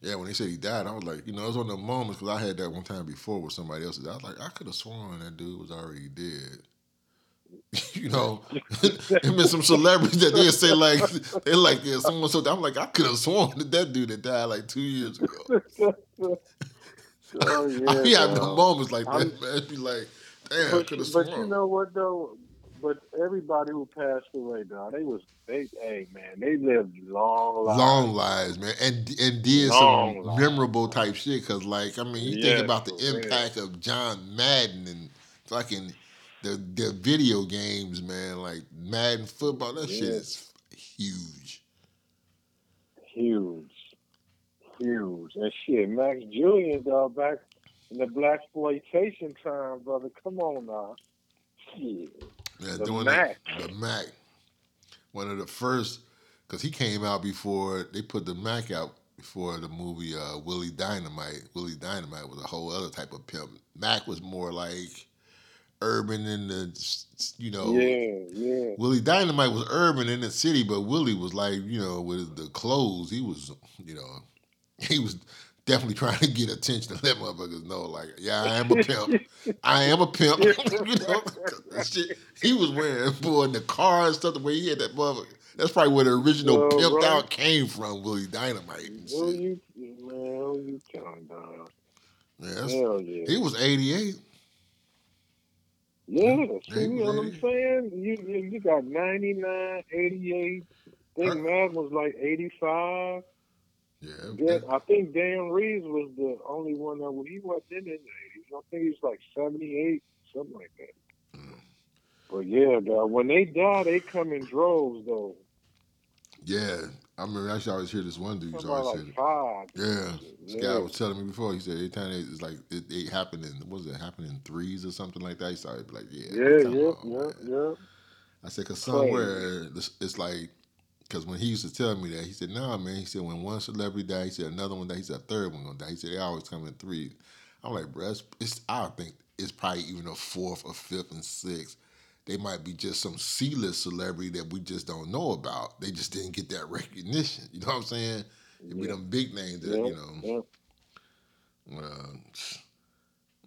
[SPEAKER 1] yeah, when they said he died, I was like, you know, it was one of the moments because I had that one time before with somebody else. I was like, I could have sworn that dude was already dead. you know, there been some celebrities that they say like they like yeah, someone so I'm like I could have sworn that that dude that died like two years ago.
[SPEAKER 2] oh yeah,
[SPEAKER 1] I be having moments like that,
[SPEAKER 2] I'm-
[SPEAKER 1] man. Be like, damn, I
[SPEAKER 2] But,
[SPEAKER 1] could have sworn.
[SPEAKER 2] but you know what though? But everybody who passed away, dog, they was they hey man, they lived long lives.
[SPEAKER 1] long lives, man, and and did
[SPEAKER 2] Long
[SPEAKER 1] some
[SPEAKER 2] lives.
[SPEAKER 1] memorable type shit. Cause like, I mean, you
[SPEAKER 2] Yes,
[SPEAKER 1] think about the impact of John Madden and fucking the the video games, man. Like Madden football, that shit is huge.
[SPEAKER 2] huge, huge, and shit. Max Julien, dog, back in the blaxploitation time, brother. Come on now, shit.
[SPEAKER 1] Yeah,
[SPEAKER 2] The
[SPEAKER 1] doing
[SPEAKER 2] Mac.
[SPEAKER 1] The, the Mac. One of the first, because he came out before they put the Mac out before the movie uh, Willie Dynamite. Willie Dynamite was a whole other type of pimp. Mac was more like urban in the, you know.
[SPEAKER 2] Yeah, yeah.
[SPEAKER 1] Willie Dynamite was urban in the city, but Willie was like, you know, with the clothes, he was, you know, he was definitely trying to get attention to let motherfuckers know, like, yeah, I am a pimp. I am a pimp. you know shit, he was wearing, boy, in the car and stuff, the way he had that motherfucker. That's probably where the original
[SPEAKER 2] Well,
[SPEAKER 1] pimped out came from, Willie Dynamite. and shit.
[SPEAKER 2] you, man? You telling, dog?
[SPEAKER 1] Yeah,
[SPEAKER 2] Hell yeah.
[SPEAKER 1] he was 88.
[SPEAKER 2] Yeah,
[SPEAKER 1] Yeah,
[SPEAKER 2] see
[SPEAKER 1] he
[SPEAKER 2] what I'm saying? You, you you got 99, 88. I think. Matt was like 85.
[SPEAKER 1] Yeah.
[SPEAKER 2] Then I think Dan Reeves was the only one that was, he wasn't in the 80s. I think he's like 78, something like that.
[SPEAKER 1] Mm.
[SPEAKER 2] But yeah, dog, when they die, they come in droves, though.
[SPEAKER 1] Yeah. I remember actually I always hear this one dude always
[SPEAKER 2] like five.
[SPEAKER 1] Yeah. This
[SPEAKER 2] Yeah.
[SPEAKER 1] guy was telling me before. He said every time it's like it, it happened in what was it happened in threes or something like that. He started like, yeah,
[SPEAKER 2] Yeah, yeah,
[SPEAKER 1] on,
[SPEAKER 2] yeah, yeah.
[SPEAKER 1] I said, cause somewhere it's, it's like, cause when he used to tell me that, he said, nah, man. He said when one celebrity died, he said another one died. He said a third one gonna die. He said they always come in threes. I'm like, bro, it's, it's I think it's probably even a fourth or fifth and sixth. They might be just some C-list celebrity that we just don't know about. They just didn't get that recognition. You know what I'm saying? It'd be them big names that
[SPEAKER 2] Yeah,
[SPEAKER 1] you know.
[SPEAKER 2] yeah.
[SPEAKER 1] Uh,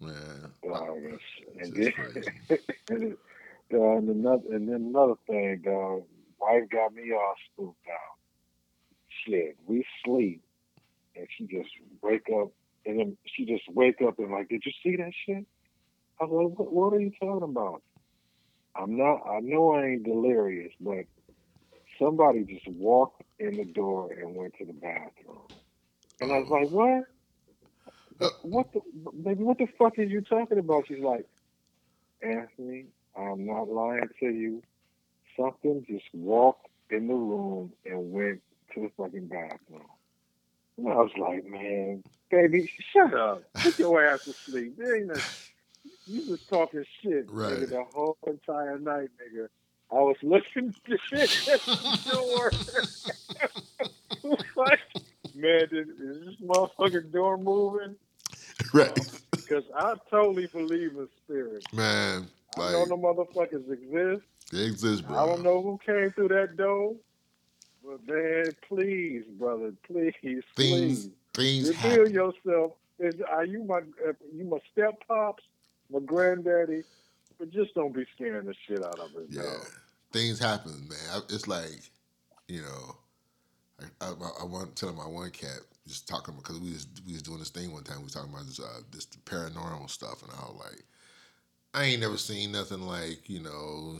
[SPEAKER 1] man,
[SPEAKER 2] it's and then-
[SPEAKER 1] crazy.
[SPEAKER 2] And another and then another thing, dog. Wife got me all spooked out. Shit, we sleep, and she just wake up, and then she just wake up and like, did you see that shit? I was like, what, what are you talking about? I'm not. I know I ain't delirious, but somebody just walked in the door and went to the bathroom, and I was like, what?
[SPEAKER 1] Uh,
[SPEAKER 2] What the baby? What the fuck is you talking about? She's like, Anthony, I'm not lying to you. Something just walked in the room and went to the fucking bathroom. And I was like, man, baby, shut up. Put your ass to sleep. There ain't no, you was talking shit,
[SPEAKER 1] Right.
[SPEAKER 2] nigga, the whole entire night, nigga. I was looking to shit at the door. like, man, is, is this motherfucking door moving?
[SPEAKER 1] right,
[SPEAKER 2] Because I totally believe in spirits.
[SPEAKER 1] man.
[SPEAKER 2] I know
[SPEAKER 1] Like
[SPEAKER 2] no motherfuckers exist.
[SPEAKER 1] they exist, bro.
[SPEAKER 2] I don't know who came through that door. But man, please, brother, please,
[SPEAKER 1] Things
[SPEAKER 2] please.
[SPEAKER 1] things
[SPEAKER 2] Reveal
[SPEAKER 1] happen.
[SPEAKER 2] yourself. Is are you my uh, you my step pops, my granddaddy? But just don't be scaring the shit out of us.
[SPEAKER 1] Yeah, things happen, man. It's like, you know, I, I, I want to tell my one cat just talking because we was we was doing this thing one time. We was talking about this uh, this paranormal stuff, and I was like, I ain't never seen nothing like you know,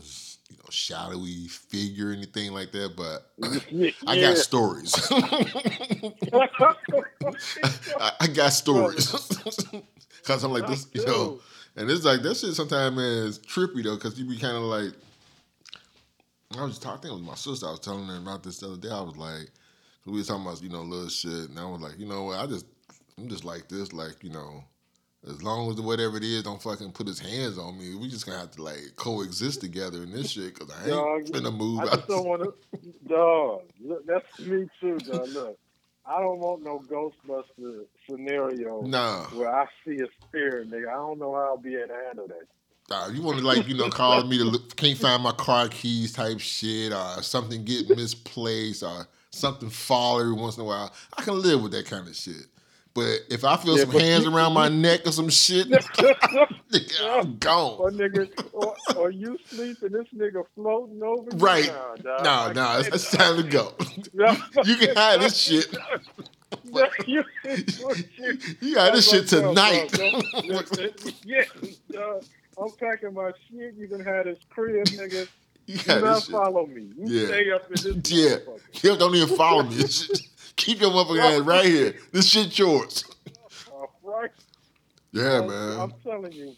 [SPEAKER 1] you know, shadowy figure or anything like that. But I got stories. I, I got stories because I'm like this, you know. And it's like that shit sometimes man is trippy though, because you be kind of like I was talking, I was my sister. I was telling her about this the other day. I was like, we was talking about you know little shit, and I was like, you know what? I just I'm just like this, like you know, as long as whatever it is don't fucking put his hands on me, we just gonna have to like coexist together in this shit because I ain't
[SPEAKER 2] Dog,
[SPEAKER 1] finna move.
[SPEAKER 2] I just don't want to. Dog, look, that's me too, dog. Look, I don't want no Ghostbuster scenario
[SPEAKER 1] Nah,
[SPEAKER 2] where I see a spirit, nigga. I don't know how I'll be able to handle that.
[SPEAKER 1] nah, you want to like you know call me to look, can't find my car keys type shit or something get misplaced or something fall every once in a while. I can live with that kind of shit. But if I feel
[SPEAKER 2] Yeah,
[SPEAKER 1] some hands
[SPEAKER 2] you-
[SPEAKER 1] around my neck or some shit, nigga, I'm gone.
[SPEAKER 2] or nigga, or, or you sleep and this nigga floating over you?
[SPEAKER 1] Right. No, no, it's, it's time to go. you can have this shit.
[SPEAKER 2] You, you,
[SPEAKER 1] You got this shit
[SPEAKER 2] That's what I'm
[SPEAKER 1] tonight.
[SPEAKER 2] yeah, dog. I'm packing my shit. You can have this crib, nigga.
[SPEAKER 1] you got
[SPEAKER 2] not follow me. You
[SPEAKER 1] Yeah.
[SPEAKER 2] stay up in this
[SPEAKER 1] Yeah.
[SPEAKER 2] motherfucker.
[SPEAKER 1] Don't even follow me. Keep your motherfucking ass right here. This shit yours.
[SPEAKER 2] All uh, right.
[SPEAKER 1] Yeah,
[SPEAKER 2] I'm,
[SPEAKER 1] man.
[SPEAKER 2] I'm telling you,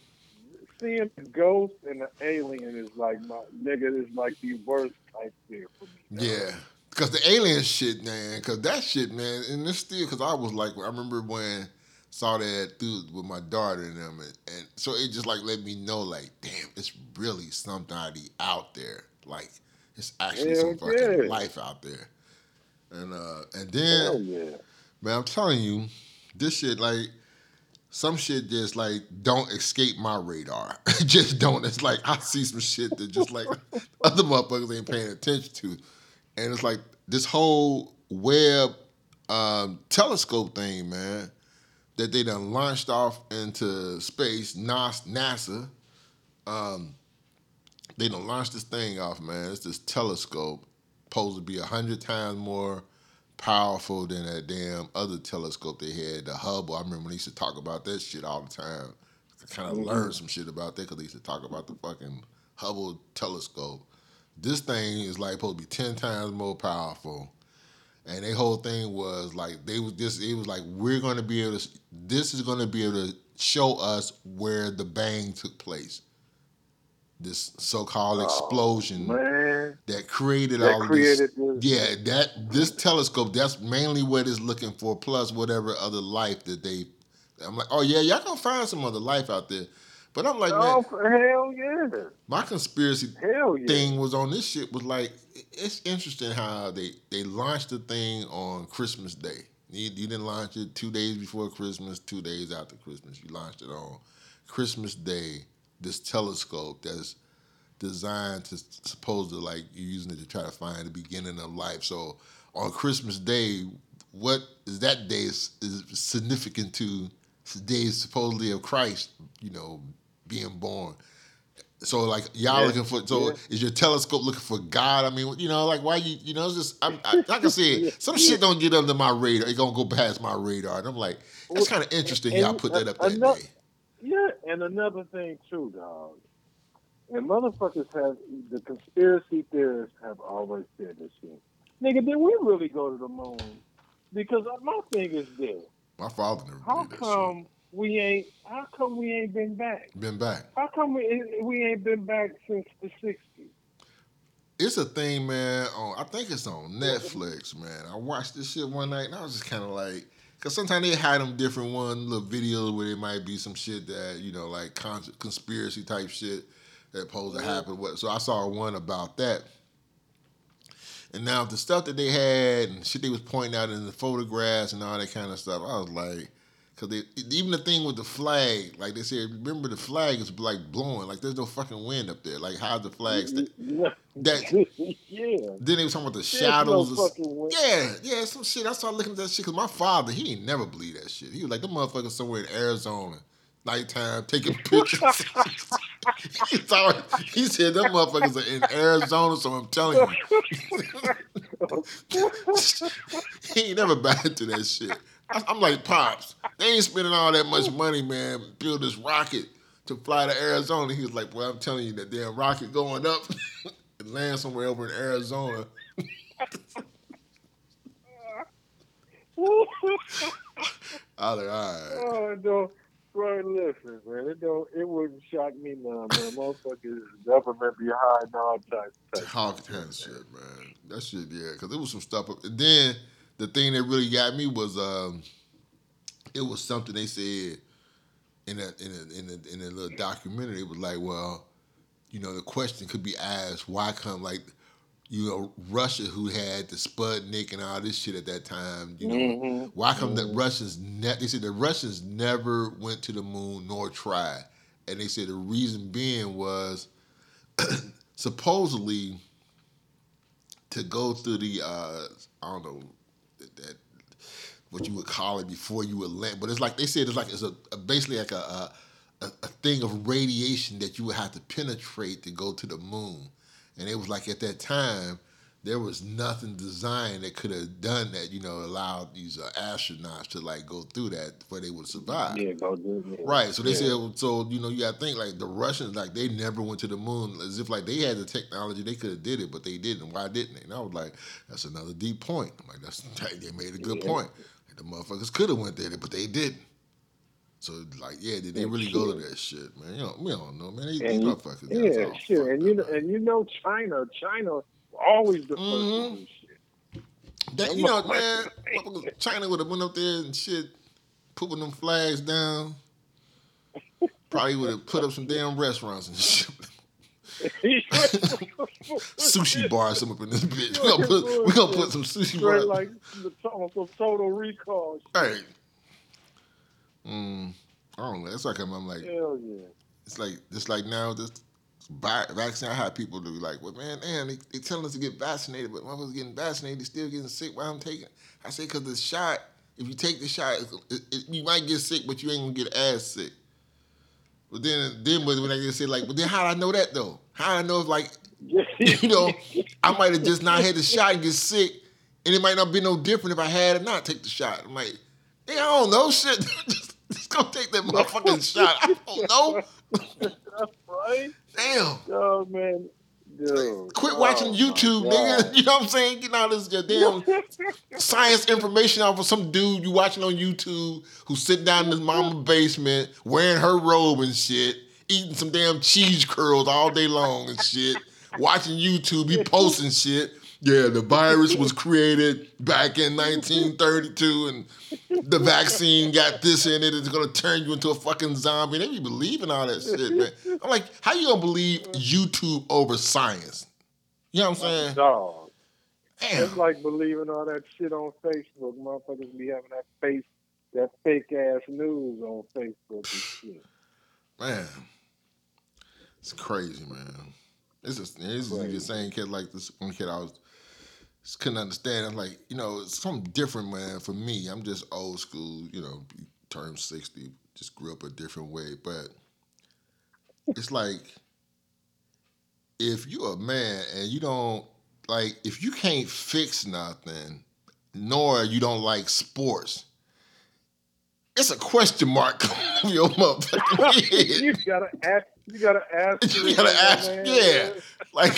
[SPEAKER 2] seeing the ghost and the alien is like my nigga is like the worst type fear for me.
[SPEAKER 1] Yeah. Cause the alien shit, man. Cause that shit, man. And it's still, cause I was like, I remember when saw that through with my daughter and them, and, and so it just like let me know, like, damn, it's really somebody out there. Like, it's actually
[SPEAKER 2] Hell
[SPEAKER 1] some fucking
[SPEAKER 2] yeah.
[SPEAKER 1] life out there. And uh, and then,
[SPEAKER 2] yeah.
[SPEAKER 1] man, I'm telling you, this shit like. Some shit just like don't escape my radar. Just don't. It's like I see some shit that just like other motherfuckers ain't paying attention to, and it's like this whole Webb um, telescope thing, man, that they done launched off into space. NAS- NASA, um, they done launched this thing off, man. It's this telescope, supposed to be a hundred times more powerful than that damn other telescope they had, the Hubble. I remember they used to talk about that shit all the time. I kind of
[SPEAKER 2] Mhm.
[SPEAKER 1] learned some shit about that because they used to talk about the fucking Hubble telescope. This thing is like supposed to be ten times more powerful. And their whole thing was like they was this. It was like we're going to be able to. This is going to be able to show us where the bang took place. This so-called oh, explosion
[SPEAKER 2] Oh,
[SPEAKER 1] that created
[SPEAKER 2] That
[SPEAKER 1] all of this.
[SPEAKER 2] this.
[SPEAKER 1] Yeah, that this telescope. That's mainly what it's looking for. Plus whatever other life that they. I'm like, oh yeah, y'all gonna find some other life out there. But I'm like,
[SPEAKER 2] Oh,
[SPEAKER 1] man,
[SPEAKER 2] hell yeah.
[SPEAKER 1] my conspiracy
[SPEAKER 2] Hell yeah.
[SPEAKER 1] thing was on this shit was like it's interesting how they they launched the thing on Christmas Day. You, you didn't launch it two days before Christmas, two days after Christmas. You launched it on Christmas Day. This telescope that's designed to supposed to like you're using it to try to find the beginning of life. So on Christmas Day, what is that day is, is significant to the day supposedly of Christ, you know, being born. So like y'all
[SPEAKER 2] Yeah,
[SPEAKER 1] looking for so
[SPEAKER 2] yeah.
[SPEAKER 1] is your telescope looking for God? I mean, you know, like why you you know it's just I'm, I, like I said, some shit don't get under my radar. It gonna go past my radar, and I'm like, that's kind of interesting. Y'all put that up that
[SPEAKER 2] ano-
[SPEAKER 1] day.
[SPEAKER 2] Yeah, and another thing too, dog. And motherfuckers have the conspiracy theorists have always said this shit. Nigga, did we really go to the moon? Because uh, my thing is this:
[SPEAKER 1] My father never
[SPEAKER 2] how come we ain't? How come we ain't been back?
[SPEAKER 1] Been back.
[SPEAKER 2] How come we we ain't been back since the '60s?
[SPEAKER 1] It's a thing, man. On I think it's on Netflix, man. I watched this shit one night, and I was just kind of like, because sometimes they had them different one little videos where there might be some shit that you know, like con- conspiracy type shit that supposed to happen. What? So I saw one about that. And now the stuff that they had and shit they was pointing out in the photographs and all that kind of stuff, I was like, because they even the thing with the flag, like they said, remember the flag is like blowing, like there's no fucking wind up there. Like how's the flag? Sta-
[SPEAKER 2] Yeah.
[SPEAKER 1] that
[SPEAKER 2] yeah.
[SPEAKER 1] then they was talking about the shadows.
[SPEAKER 2] No
[SPEAKER 1] yeah, yeah, some shit. I started looking at that shit because my father, he ain't never believe that shit. He was like, the motherfucker somewhere in Arizona, nighttime, taking pictures. he, thought, he said, them motherfuckers are in Arizona, so I'm telling you. he ain't never back to that shit. I'm like, Pops, they ain't spending all that much money, man, build this rocket to fly to Arizona. He was like, well, I'm telling you, that damn rocket going up and land somewhere over in Arizona. I like, all right.
[SPEAKER 2] Oh, don't. Bro, listen, man. It don't. It wouldn't shock me none, man. Motherfuckers, government be hiding all types.
[SPEAKER 1] Talk kind of shit, man. That shit, yeah, because it was some stuff. Up. And then the thing that really got me was, um, it was something they said in a in a in a, in a little documentary. It was like, well, you know, the question could be asked, why come like, you know, Russia who had the Sputnik and all this shit at that time, you know,
[SPEAKER 2] Mhm.
[SPEAKER 1] why come the
[SPEAKER 2] Mhm.
[SPEAKER 1] Russians? Ne- they said the Russians never went to the moon nor tried, and they said the reason being was supposedly to go through the uh, I don't know that, what you would call it before you would land, but it's like they said it's like it's a, a basically like a a a thing of radiation that you would have to penetrate to go to the moon, and it was like at that time there was nothing designed that could have done that. You know, allowed these uh, astronauts to like go through that where they would survive.
[SPEAKER 2] Yeah, go do it.
[SPEAKER 1] Right. So they
[SPEAKER 2] Yeah.
[SPEAKER 1] said, so you know, you got to think like the Russians, like they never went to the moon, as if like they had the technology, they could have did it, but they didn't. Why didn't they? And I was like, that's another deep point. I'm like, that's they made a good
[SPEAKER 2] Yeah.
[SPEAKER 1] point. Like, the motherfuckers could have went there, but they didn't. So like, yeah, did they
[SPEAKER 2] Yeah,
[SPEAKER 1] really go to that shit, man? You know, we don't know, man. These,
[SPEAKER 2] And
[SPEAKER 1] these motherfuckers,
[SPEAKER 2] Yeah, sure. And you know, and you know, China, China always the 1st
[SPEAKER 1] Mhm.
[SPEAKER 2] to do shit.
[SPEAKER 1] That, you know, man, China would have went up there and shit, putting them flags down. Probably would have put up some damn restaurants and shit. sushi bar some up in this bitch. We gonna put, we gonna put some sushi bars.
[SPEAKER 2] like the total, some total recall.
[SPEAKER 1] Hey. Mm, I don't know. That's like I'm, I'm like
[SPEAKER 2] Hell yeah.
[SPEAKER 1] it's like just like now this vaccine. I had people to be like, well, man, damn, they, they telling us to get vaccinated, but motherfuckers getting vaccinated, they still getting sick. Why I'm taking? I say because the shot. If you take the shot, it, it, you might get sick, but you ain't gonna get as sick. But then, then when when I get sick, like, but then how do I know that though? How do I know if like you know, I might have just not had the shot and get sick, and it might not be no different if I had or not take the shot. I'm like, hey, I don't know, shit. just, just go take that motherfucking shot. I don't know.
[SPEAKER 2] That's right.
[SPEAKER 1] Damn.
[SPEAKER 2] Oh man. Dude.
[SPEAKER 1] Quit
[SPEAKER 2] Oh,
[SPEAKER 1] watching YouTube, nigga. You know what I'm saying? Getting all this your damn science information off of some dude you watching on YouTube who sit down in his mama basement wearing her robe and shit, eating some damn cheese curls all day long and shit, watching YouTube, he posting shit. Yeah, the virus was created back in 1932 and the vaccine got this in it. It's gonna turn you into a fucking zombie. They be believing all that shit, man. I'm like, how you gonna believe YouTube over science? You know what I'm saying?
[SPEAKER 2] Dog.
[SPEAKER 1] Damn.
[SPEAKER 2] It's like believing all that shit on Facebook. Motherfuckers be having that face, that fake ass news on Facebook and shit.
[SPEAKER 1] Man, it's crazy, man. It's just this is the same kid like this one kid I was just couldn't understand. I'm like, you know, it's something different, man. For me, I'm just old school. You know, turned sixty, just grew up a different way. But it's like if you're a man and you don't like, if you can't fix nothing, nor you don't like sports. It's a question mark on your motherfucking head.
[SPEAKER 2] you gotta ask. You gotta ask.
[SPEAKER 1] You gotta ask, yeah. Like,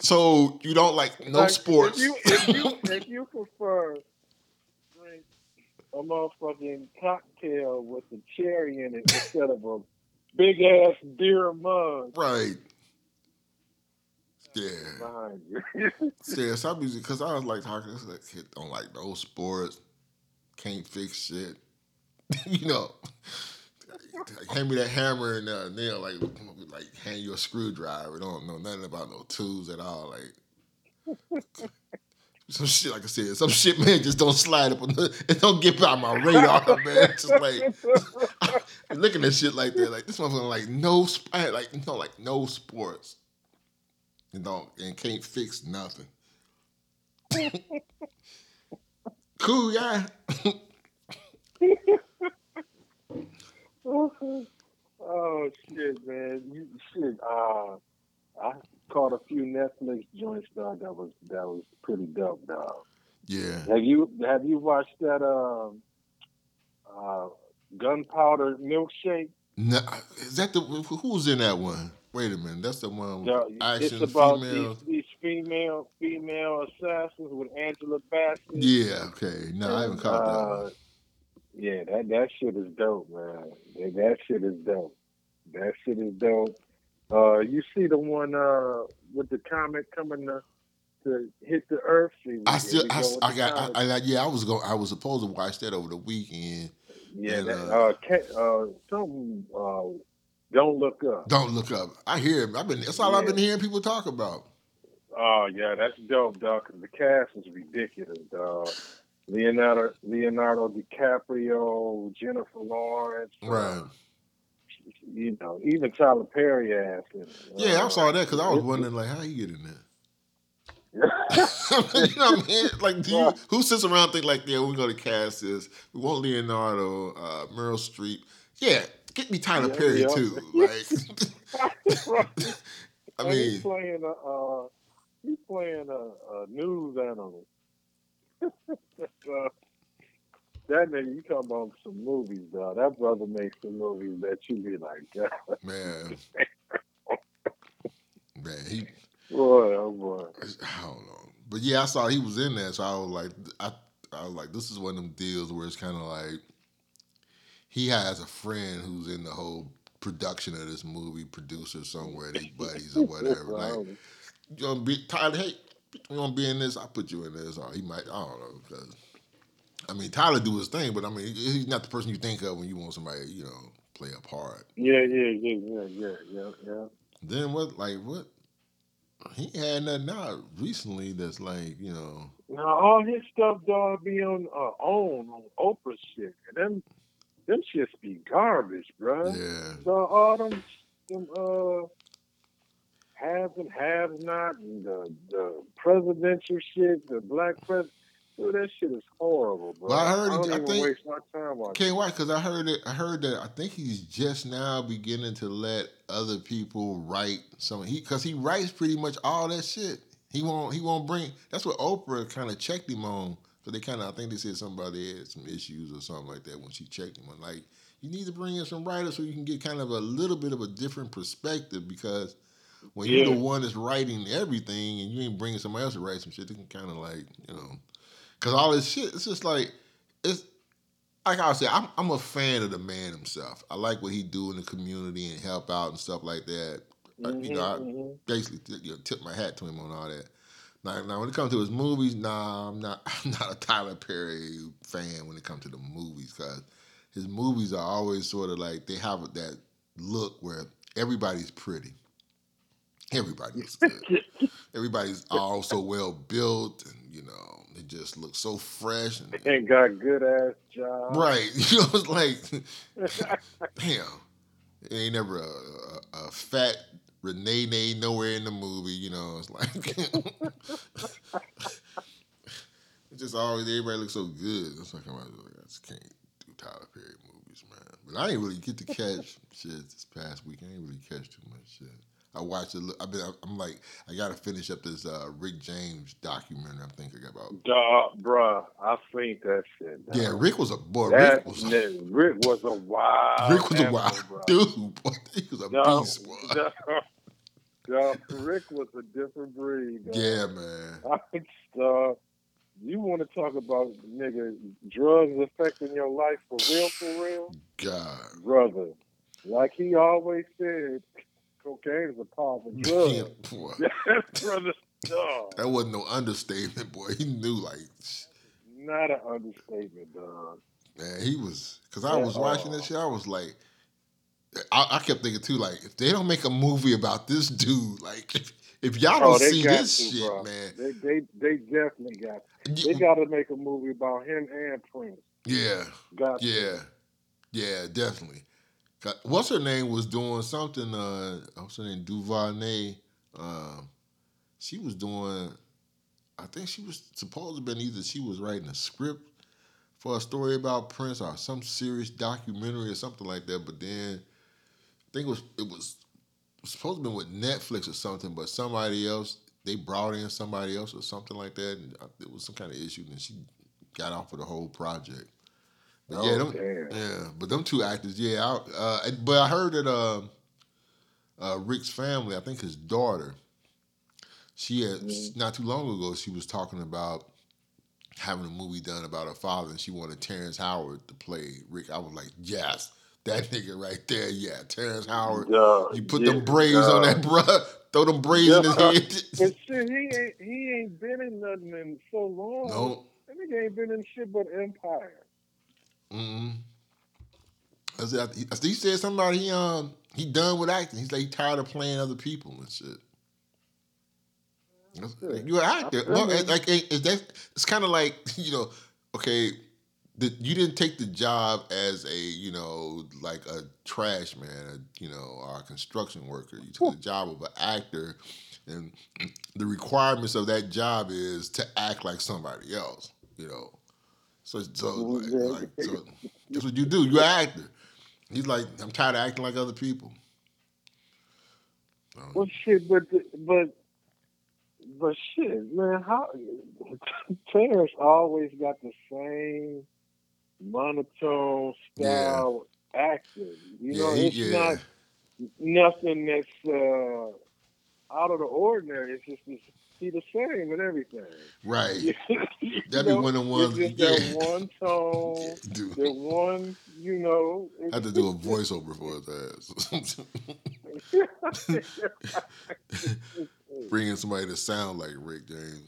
[SPEAKER 1] so you don't like no
[SPEAKER 2] Like,
[SPEAKER 1] sports.
[SPEAKER 2] If you, if you if you prefer drink a motherfucking cocktail with a cherry in it instead of a big ass beer mug
[SPEAKER 1] right. Yeah.
[SPEAKER 2] behind you.
[SPEAKER 1] Yeah, some music, because I was like talking, this like, kid don't like no sports, can't fix shit. you know, hand me that hammer and uh, nail, like, like hand you a screwdriver. Don't know nothing about no tools at all. Like, some shit, like I said, some shit, man, just don't slide up on the, it don't get by my radar, man. Just like, looking at shit like that, like, this motherfucker, like, no, sp- like, no, like, no sports. You know, and can't fix nothing. cool guy.
[SPEAKER 2] oh shit, man! You, shit. Uh, I caught a few Netflix joints, dog. That was that was pretty dope, dog.
[SPEAKER 1] Yeah.
[SPEAKER 2] Have you have you watched that um, uh, Gunpowder Milkshake?
[SPEAKER 1] No, is that the who's in that one? Wait a minute, that's the one with
[SPEAKER 2] Yeah,
[SPEAKER 1] action
[SPEAKER 2] it's about
[SPEAKER 1] female.
[SPEAKER 2] these, these female female assassins with Angela Bassett.
[SPEAKER 1] Yeah, okay. No, I haven't caught that.
[SPEAKER 2] Uh,
[SPEAKER 1] One.
[SPEAKER 2] Yeah, that that shit is dope, man. That, that shit is dope. That shit is dope. Uh, you see the one uh with the comet coming to to hit the earth? See,
[SPEAKER 1] I still, I,
[SPEAKER 2] with
[SPEAKER 1] I got. I, I, yeah, I was going, I was supposed to watch that over the weekend.
[SPEAKER 2] yeah,
[SPEAKER 1] and,
[SPEAKER 2] that,
[SPEAKER 1] uh,
[SPEAKER 2] uh, uh, something. Uh, don't look up.
[SPEAKER 1] Don't look up. I hear it. I've been. That's all I've been hearing people talk about.
[SPEAKER 2] Oh yeah, that's dope, dog. Cause the cast is ridiculous, dog. Leonardo Leonardo DiCaprio, Jennifer Lawrence, uh,
[SPEAKER 1] Right.
[SPEAKER 2] you know, even Tyler Perry asked it.
[SPEAKER 1] Yeah, I
[SPEAKER 2] Uh,
[SPEAKER 1] saw that because I was wondering like how you get in there. you know what I mean? Like, do you, who sits around think like, yeah, we're gonna cast this. We want Leonardo, uh, Meryl Streep. Yeah, get me Tyler
[SPEAKER 2] Yeah,
[SPEAKER 1] Perry
[SPEAKER 2] yeah.
[SPEAKER 1] too. Like, I
[SPEAKER 2] And he's
[SPEAKER 1] mean,
[SPEAKER 2] playing a uh, he's playing a, a news analyst. Uh, that nigga, you talking about some movies, dog. That brother makes some movies that you be like, God,
[SPEAKER 1] man, man, he.
[SPEAKER 2] boy, oh boy.
[SPEAKER 1] I don't know, but yeah, I saw he was in there, so I was like, I, I was like, this is one of them deals where it's kind of like he has a friend who's in the whole production of this movie, producer somewhere, they buddies or whatever. Like, you gonna be Tyler? Hey, you want to be in this? I'll put you in this. Or he might. I don't know because. I mean, Tyler do his thing, but I mean, he's not the person you think of when you want somebody, you know, play a part.
[SPEAKER 2] Yeah, yeah, yeah, yeah, yeah, yeah, yeah.
[SPEAKER 1] Then what? Like what? He had nothing out recently that's like, you know.
[SPEAKER 2] Now all his stuff, dog, be on uh, OWN on Oprah shit, and them them shits be garbage, bro.
[SPEAKER 1] Yeah.
[SPEAKER 2] So all them them uh haves and haves not, and the the presidential shit, the black president. Dude, that shit is horrible, bro.
[SPEAKER 1] Well, I heard
[SPEAKER 2] I don't
[SPEAKER 1] he- I
[SPEAKER 2] even
[SPEAKER 1] think-
[SPEAKER 2] waste my time on it.
[SPEAKER 1] Can't why? Because I heard it. I heard that. I think he's just now beginning to let other people write some. He because he writes pretty much all that shit. He won't. He won't bring. That's what Oprah kind of checked him on. So they kind of. I think they said somebody had some issues or something like that when she checked him on. Like you need to bring in some writers so you can get kind of a little bit of a different perspective because. When you're the one that's writing everything and you ain't bringing somebody else to write some shit, they can kind of like, you know, because all this shit, it's just like, it's like I said, I'm I'm a fan of the man himself. I like what he do in the community and help out and stuff like that. Uh, you know, I
[SPEAKER 2] Mhm, mhm.
[SPEAKER 1] basically t- you know, tip my hat to him on all that. Now, now when it comes to his movies, nah, I'm not I'm not a Tyler Perry fan when it comes to the movies because his movies are always sort of like they have that look where everybody's pretty. Everybody looks good. Everybody's all so well built and you know, they just look so fresh and
[SPEAKER 2] and got good ass job.
[SPEAKER 1] Right. You know, it's like, damn. It ain't never a, a, a fat Renee Nay nowhere in the movie. You know, it's like, it's just always, everybody looks so good. It's like, I'm like, I just can't do Tyler Perry movies, man. But I ain't really get to catch shit this past week. I ain't really catch too much shit. I watched it. I've been. I'm like, I gotta finish up this uh, Rick James documentary. I'm thinking about.
[SPEAKER 2] Dog, bruh, I seen that shit.
[SPEAKER 1] Yeah, Rick was a boy.
[SPEAKER 2] That
[SPEAKER 1] Rick was.
[SPEAKER 2] nigga, Rick was a wild.
[SPEAKER 1] Rick was a wild
[SPEAKER 2] bruh.
[SPEAKER 1] dude. Boy, he was a
[SPEAKER 2] Dog,
[SPEAKER 1] beast,
[SPEAKER 2] dog, dog, Rick was a different breed.
[SPEAKER 1] Yeah, man.
[SPEAKER 2] dog, you want to talk about nigga drugs affecting your life for real, for real,
[SPEAKER 1] God.
[SPEAKER 2] brother? Like he always said, cocaine is a powerful drug.
[SPEAKER 1] Yeah, boy.
[SPEAKER 2] brother, dog.
[SPEAKER 1] That wasn't no understatement, boy. He knew, like,
[SPEAKER 2] Not an understatement, dog.
[SPEAKER 1] man, he was. Because I
[SPEAKER 2] Yeah,
[SPEAKER 1] was watching
[SPEAKER 2] uh,
[SPEAKER 1] this shit, I was like, I, I kept thinking, too, like, if they don't make a movie about this dude, like, if, if y'all don't
[SPEAKER 2] Oh,
[SPEAKER 1] see this
[SPEAKER 2] to,
[SPEAKER 1] shit,
[SPEAKER 2] bro.
[SPEAKER 1] man.
[SPEAKER 2] They they they definitely got. They got to make a movie about him and Prince.
[SPEAKER 1] yeah,
[SPEAKER 2] Got to.
[SPEAKER 1] yeah, yeah, definitely. What's her name was doing something, uh, what's her name, DuVernay. Um, she was doing, I think she was supposed to have been either she was writing a script for a story about Prince or some serious documentary or something like that. But then I think it was it was, it supposed to be with Netflix or something, but somebody else they brought in somebody else or something like that, and uh, there was some kind of issue, and she got off of the whole project. But yeah,
[SPEAKER 2] Oh,
[SPEAKER 1] them,
[SPEAKER 2] damn.
[SPEAKER 1] yeah, but them two actors, yeah. I, uh, but I heard that uh, uh, Rick's family, I think his daughter, she had
[SPEAKER 2] Mhm.
[SPEAKER 1] not too long ago, she was talking about having a movie done about her father, and she wanted Terrence Howard to play Rick. I was like, yes, that nigga right there, yeah, Terrence Howard.
[SPEAKER 2] Dog,
[SPEAKER 1] You put
[SPEAKER 2] yeah,
[SPEAKER 1] them braids on that bruh, throw them braids in his head.
[SPEAKER 2] But shit, he ain't he ain't been in nothing in so long.
[SPEAKER 1] no,
[SPEAKER 2] That nigga ain't been in shit but Empire.
[SPEAKER 1] Mm-mm. I said, he, he said something about he um he done with acting. He's like he tired of playing other people and shit. You're an actor.
[SPEAKER 2] I
[SPEAKER 1] like is that it's kind of like you know, okay, the, you didn't take the job as a you know like a trash man, a, you know, or a construction worker. You took the job of an actor, and the requirements of that job is to act like somebody else. You know, so so like, like so that's what you do. You're an actor. He's like, I'm tired of acting like other people.
[SPEAKER 2] Well, shit, but but but shit, man, how Terrence always got the same monotone style acting. You
[SPEAKER 1] yeah,
[SPEAKER 2] know,
[SPEAKER 1] he-
[SPEAKER 2] it's
[SPEAKER 1] yeah.
[SPEAKER 2] not nothing that's uh, out of the ordinary. It's just it's, he the same and everything.
[SPEAKER 1] right. That'd be one of the ones.
[SPEAKER 2] It's just
[SPEAKER 1] yeah.
[SPEAKER 2] that one tone,
[SPEAKER 1] Dude,
[SPEAKER 2] that one, you know.
[SPEAKER 1] I had to do a voiceover for his ass. bring somebody to sound like Rick James.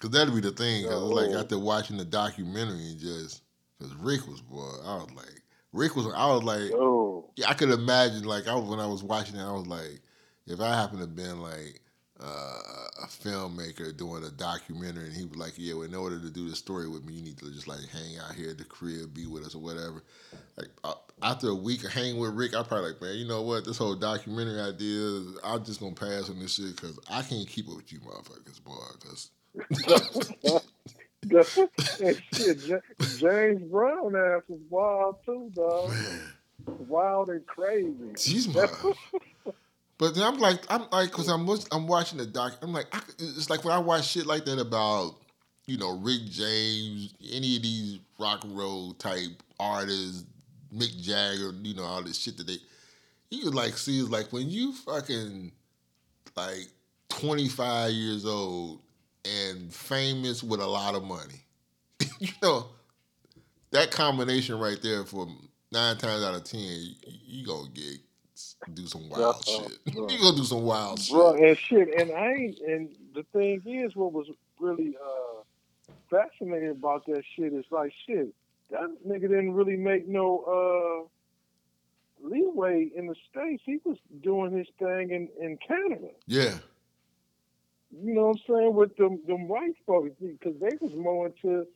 [SPEAKER 1] Cause that'd be the thing. Cause like after watching the documentary and just cause Rick was boy, I was like Rick was I was like
[SPEAKER 2] Oh,
[SPEAKER 1] yeah, I could imagine like I was when I was watching it, I was like, if I happened to been like uh, a filmmaker doing a documentary and he was like, Yeah, well, in order to do the story with me, you need to just like hang out here at the crib, be with us or whatever. Like uh, after a week of hanging with Rick, I probably like, man, you know what? This whole documentary idea, I'm just gonna pass on this shit because I can't keep up with you motherfuckers, boy. Because
[SPEAKER 2] shit, James Brown ass was wild too, dog. Wild and crazy.
[SPEAKER 1] Jeez, man. But then I'm like, I'm like, cause I'm I'm watching the doc. I'm like, I, it's like when I watch shit like that about, you know, Rick James, any of these rock and roll type artists, Mick Jagger, you know, all this shit that they, you could like see is like when you fucking like 25 years old and famous with a lot of money, you know, that combination right there for nine times out of ten, you, you gonna get do some wild
[SPEAKER 2] uh,
[SPEAKER 1] shit.
[SPEAKER 2] bro.
[SPEAKER 1] you gonna do some wild
[SPEAKER 2] Bro,
[SPEAKER 1] shit.
[SPEAKER 2] and shit, and I ain't, and the thing is, what was really uh, fascinating about that shit is like, shit, that nigga didn't really make no uh, leeway in the States. He was doing his thing in, in Canada.
[SPEAKER 1] Yeah,
[SPEAKER 2] You know what I'm saying? With them, them white folks, because they was more into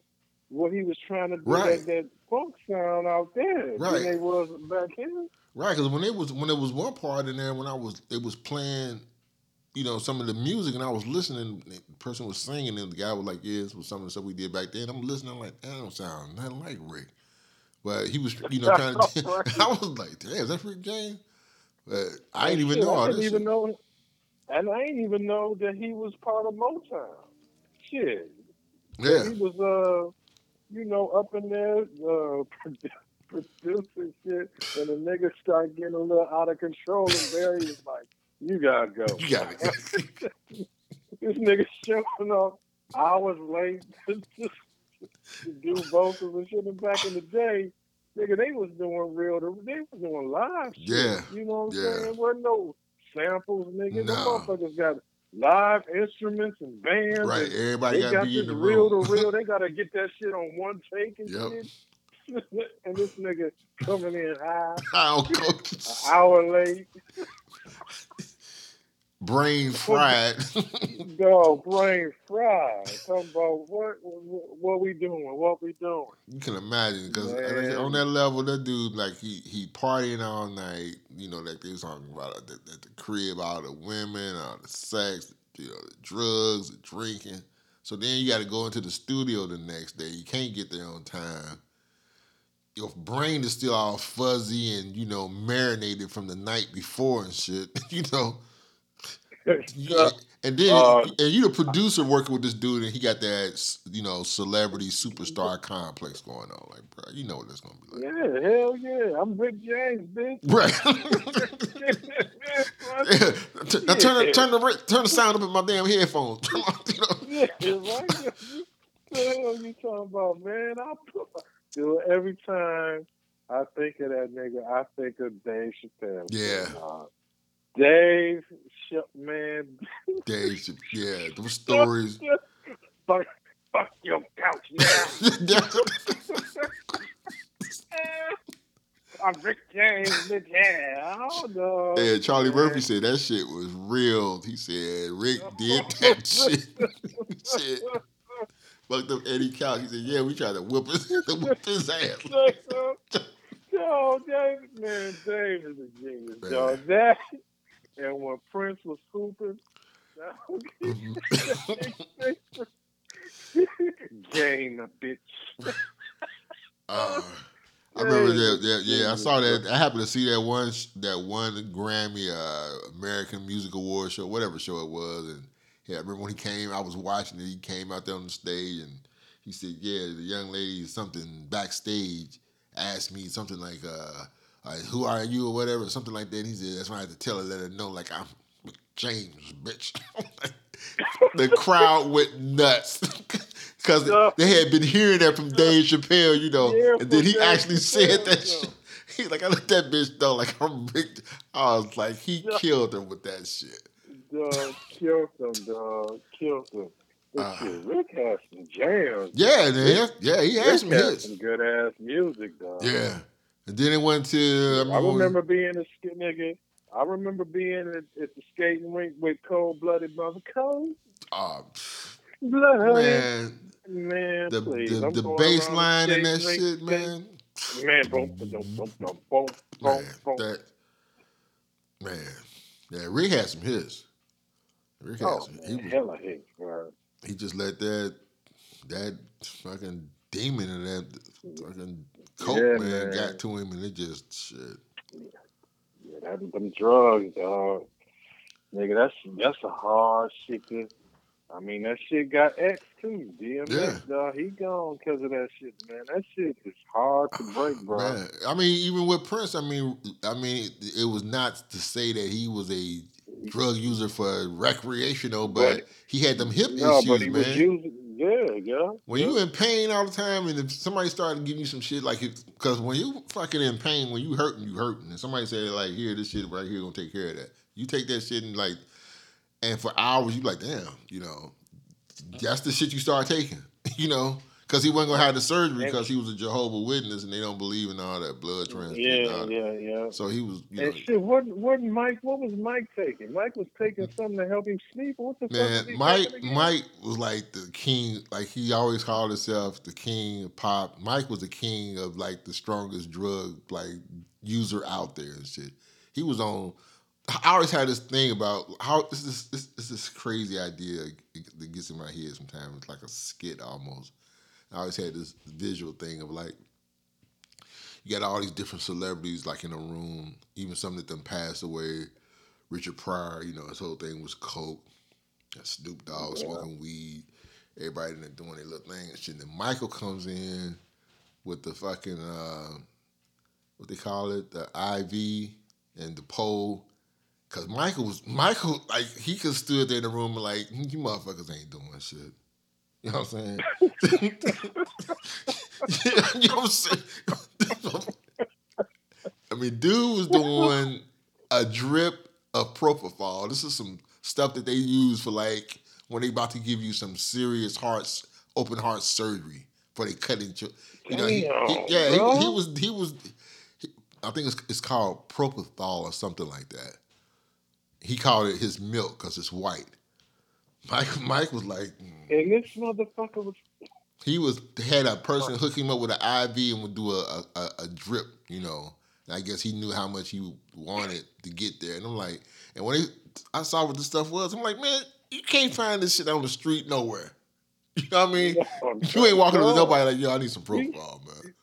[SPEAKER 2] what he was trying to do,
[SPEAKER 1] Right.
[SPEAKER 2] that, that funk sound out there
[SPEAKER 1] Right.
[SPEAKER 2] than they was back here.
[SPEAKER 1] Right. Because when it was when there was one part in there when I was it was playing, you know, some of the music and I was listening. The person was singing and the guy was like, "Yeah, this was some of the stuff we did back then." I'm listening. I'm like, "That don't sound nothing like Rick." But he was, you know, trying to. I was like, "Damn, is that Rick James?" But I didn't even know all
[SPEAKER 2] I didn't even
[SPEAKER 1] shit.
[SPEAKER 2] know, and I didn't even know that he was part of Motown. Shit,
[SPEAKER 1] Yeah,
[SPEAKER 2] he was, uh, you know, up in there uh, producing shit, and the nigga start getting a little out of control, and Barry was like, "You gotta go."
[SPEAKER 1] you got it.
[SPEAKER 2] this nigga showing up hours late to, to, do vocals and shit. And back in the day, nigga, they was doing real. They was doing live shit.
[SPEAKER 1] Yeah,
[SPEAKER 2] You know what I'm
[SPEAKER 1] yeah.
[SPEAKER 2] saying? Wasn't no samples, nigga.
[SPEAKER 1] Nah.
[SPEAKER 2] The motherfuckers got live instruments and bands.
[SPEAKER 1] right.
[SPEAKER 2] And
[SPEAKER 1] Everybody
[SPEAKER 2] they
[SPEAKER 1] got
[SPEAKER 2] got
[SPEAKER 1] to be in the
[SPEAKER 2] real
[SPEAKER 1] room.
[SPEAKER 2] to real. They got to get that shit on one take and
[SPEAKER 1] Yep.
[SPEAKER 2] shit. And this nigga coming in high, an hour late.
[SPEAKER 1] brain fried.
[SPEAKER 2] Dog, brain fried. Talking about what, what, what we doing? What we doing?
[SPEAKER 1] you can imagine because on that level, that dude like he he partying all night. You know, like they was talking about at the, at the crib, all the women, all the sex, you know, the drugs, the drinking. So then you got to go into the studio the next day. You can't get there on time. Your brain is still all fuzzy and you know marinated from the night before and shit. you know. You- and then
[SPEAKER 2] Uh,
[SPEAKER 1] and you the producer working with this dude and he got that you know celebrity superstar complex going on like bro you know what that's gonna be like
[SPEAKER 2] Yeah, hell yeah. I'm Rick James, bitch.
[SPEAKER 1] right yeah. Now turn the, turn the turn the sound up in my damn headphones you know?
[SPEAKER 2] yeah, right. What the hell you talking about, man? I do it every time I think of that nigga. I think of Dave Chappelle.
[SPEAKER 1] Yeah.
[SPEAKER 2] Uh, Dave, man,
[SPEAKER 1] Dave, yeah those stories
[SPEAKER 2] fuck, fuck your couch now. I'm Rick James, bitch. Yeah, oh no.
[SPEAKER 1] yeah Charlie
[SPEAKER 2] man.
[SPEAKER 1] Murphy said that shit was real he said Rick did that shit shit fucked up Eddie Cal he said yeah we tried to whip his whip his ass
[SPEAKER 2] Yo, Dave, man, Dave is a genius,
[SPEAKER 1] Man.
[SPEAKER 2] That and when Prince was hooping, game a bitch.
[SPEAKER 1] Uh, I remember that, that. Yeah, I saw that. I happened to see that one, that one Grammy uh, American Music Award show, whatever show it was, and yeah, I remember when he came. I was watching it. He came out there on the stage, and he said, "Yeah, the young lady something backstage asked me something like, uh, uh, who are you or whatever, something like that." And he said, "That's why I had to tell her, let her know, like I'm James, bitch." the crowd went nuts. Because they had been hearing that from Dave Chappelle, you know,
[SPEAKER 2] Yeah,
[SPEAKER 1] and then he
[SPEAKER 2] Dave
[SPEAKER 1] actually said that shit. He's like, I let that bitch know, like I'm Rick. I was like, he killed her with that shit.
[SPEAKER 2] Killed them, dog, them.
[SPEAKER 1] Uh,
[SPEAKER 2] shit, Rick has some jams.
[SPEAKER 1] Yeah, man. Yeah, he had
[SPEAKER 2] Rick
[SPEAKER 1] some
[SPEAKER 2] has
[SPEAKER 1] hits.
[SPEAKER 2] some good ass music, dog.
[SPEAKER 1] Yeah. And then it went to I,
[SPEAKER 2] I
[SPEAKER 1] mean,
[SPEAKER 2] remember being a nigga. I remember being at, at the skating rink with cold blooded mother cold
[SPEAKER 1] uh,
[SPEAKER 2] blood.
[SPEAKER 1] man,
[SPEAKER 2] Man,
[SPEAKER 1] the
[SPEAKER 2] please.
[SPEAKER 1] the,
[SPEAKER 2] I'm
[SPEAKER 1] the bass line in that
[SPEAKER 2] skating
[SPEAKER 1] shit,
[SPEAKER 2] rink,
[SPEAKER 1] man.
[SPEAKER 2] Man, boom, boom, boom, boom, boom, boom,
[SPEAKER 1] Man,
[SPEAKER 2] boom.
[SPEAKER 1] that man. Yeah, Rick had some hits. Rick
[SPEAKER 2] Oh.
[SPEAKER 1] He was
[SPEAKER 2] hella hits, bro.
[SPEAKER 1] he just let that that fucking demon and that fucking coke
[SPEAKER 2] Yeah,
[SPEAKER 1] man,
[SPEAKER 2] man.
[SPEAKER 1] got to him and it just shit.
[SPEAKER 2] Yeah, that, them drugs, dog. Nigga, that's that's a hard shit to. I mean, that shit got X too. DMX,
[SPEAKER 1] Yeah.
[SPEAKER 2] dog, he gone because of that shit, man. That shit is hard to break, bro.
[SPEAKER 1] Man, I mean, even with Prince, I mean, I mean, it was not to say that he was a drug user for recreational, but,
[SPEAKER 2] But-
[SPEAKER 1] he had them hip
[SPEAKER 2] No,
[SPEAKER 1] issues,
[SPEAKER 2] but he
[SPEAKER 1] man.
[SPEAKER 2] was using, yeah, yeah.
[SPEAKER 1] when
[SPEAKER 2] yeah.
[SPEAKER 1] you in pain all the time, and if somebody started giving you some shit like, because when you fucking in pain, when you hurting, you hurting, and somebody say like, here, this shit right here gonna take care of that. You take that shit and like, and for hours you like, damn, you know, that's the shit you start taking, you know, because he wasn't gonna have the surgery because he was a Jehovah Witness and they don't believe in all that blood transfusion.
[SPEAKER 2] yeah, yeah, yeah.
[SPEAKER 1] So he was, you know,
[SPEAKER 2] And shit, what what Mike? What was Mike taking? Mike was taking something to help him sleep. What the fuck?
[SPEAKER 1] man,
[SPEAKER 2] was
[SPEAKER 1] Mike. Mike was like the king. Like he always called himself the king of pop. Mike was the king of like the strongest drug like user out there and shit. He was on. I always had this thing about how this is this, this, this crazy idea that gets in my head sometimes. It's like a skit almost. I always had this visual thing of like you got all these different celebrities like in a room, even some that them passed away. Richard Pryor, you know, his whole thing was coke. Snoop Dogg
[SPEAKER 2] Yeah.
[SPEAKER 1] smoking weed. Everybody in there doing their little thing and shit. And then Michael comes in with the fucking uh, what they call it, the IV and the pole. Cause Michael was Michael like he could stood there in the room and like you motherfuckers ain't doing shit. You know what I'm saying? you know what I'm saying? I mean, dude was doing a drip of propofol. This is some stuff that they use for like when they about to give you some serious hearts, open heart surgery for they cutting. You know, he, he, yeah, he, he was he was. I think it's it's called propofol or something like that. He called it his milk because it's white. Mike Mike was like.
[SPEAKER 2] And this motherfucker was
[SPEAKER 1] He was had a person hook him up with an IV and would do a a, a, drip, you know. And I guess he knew how much he wanted to get there. And I'm like, and when they, I saw what this stuff was, I'm like, man, you can't find this shit on the street nowhere. You know what I mean? Oh, you ain't walking up to nobody like, yo, I need some propofol, man.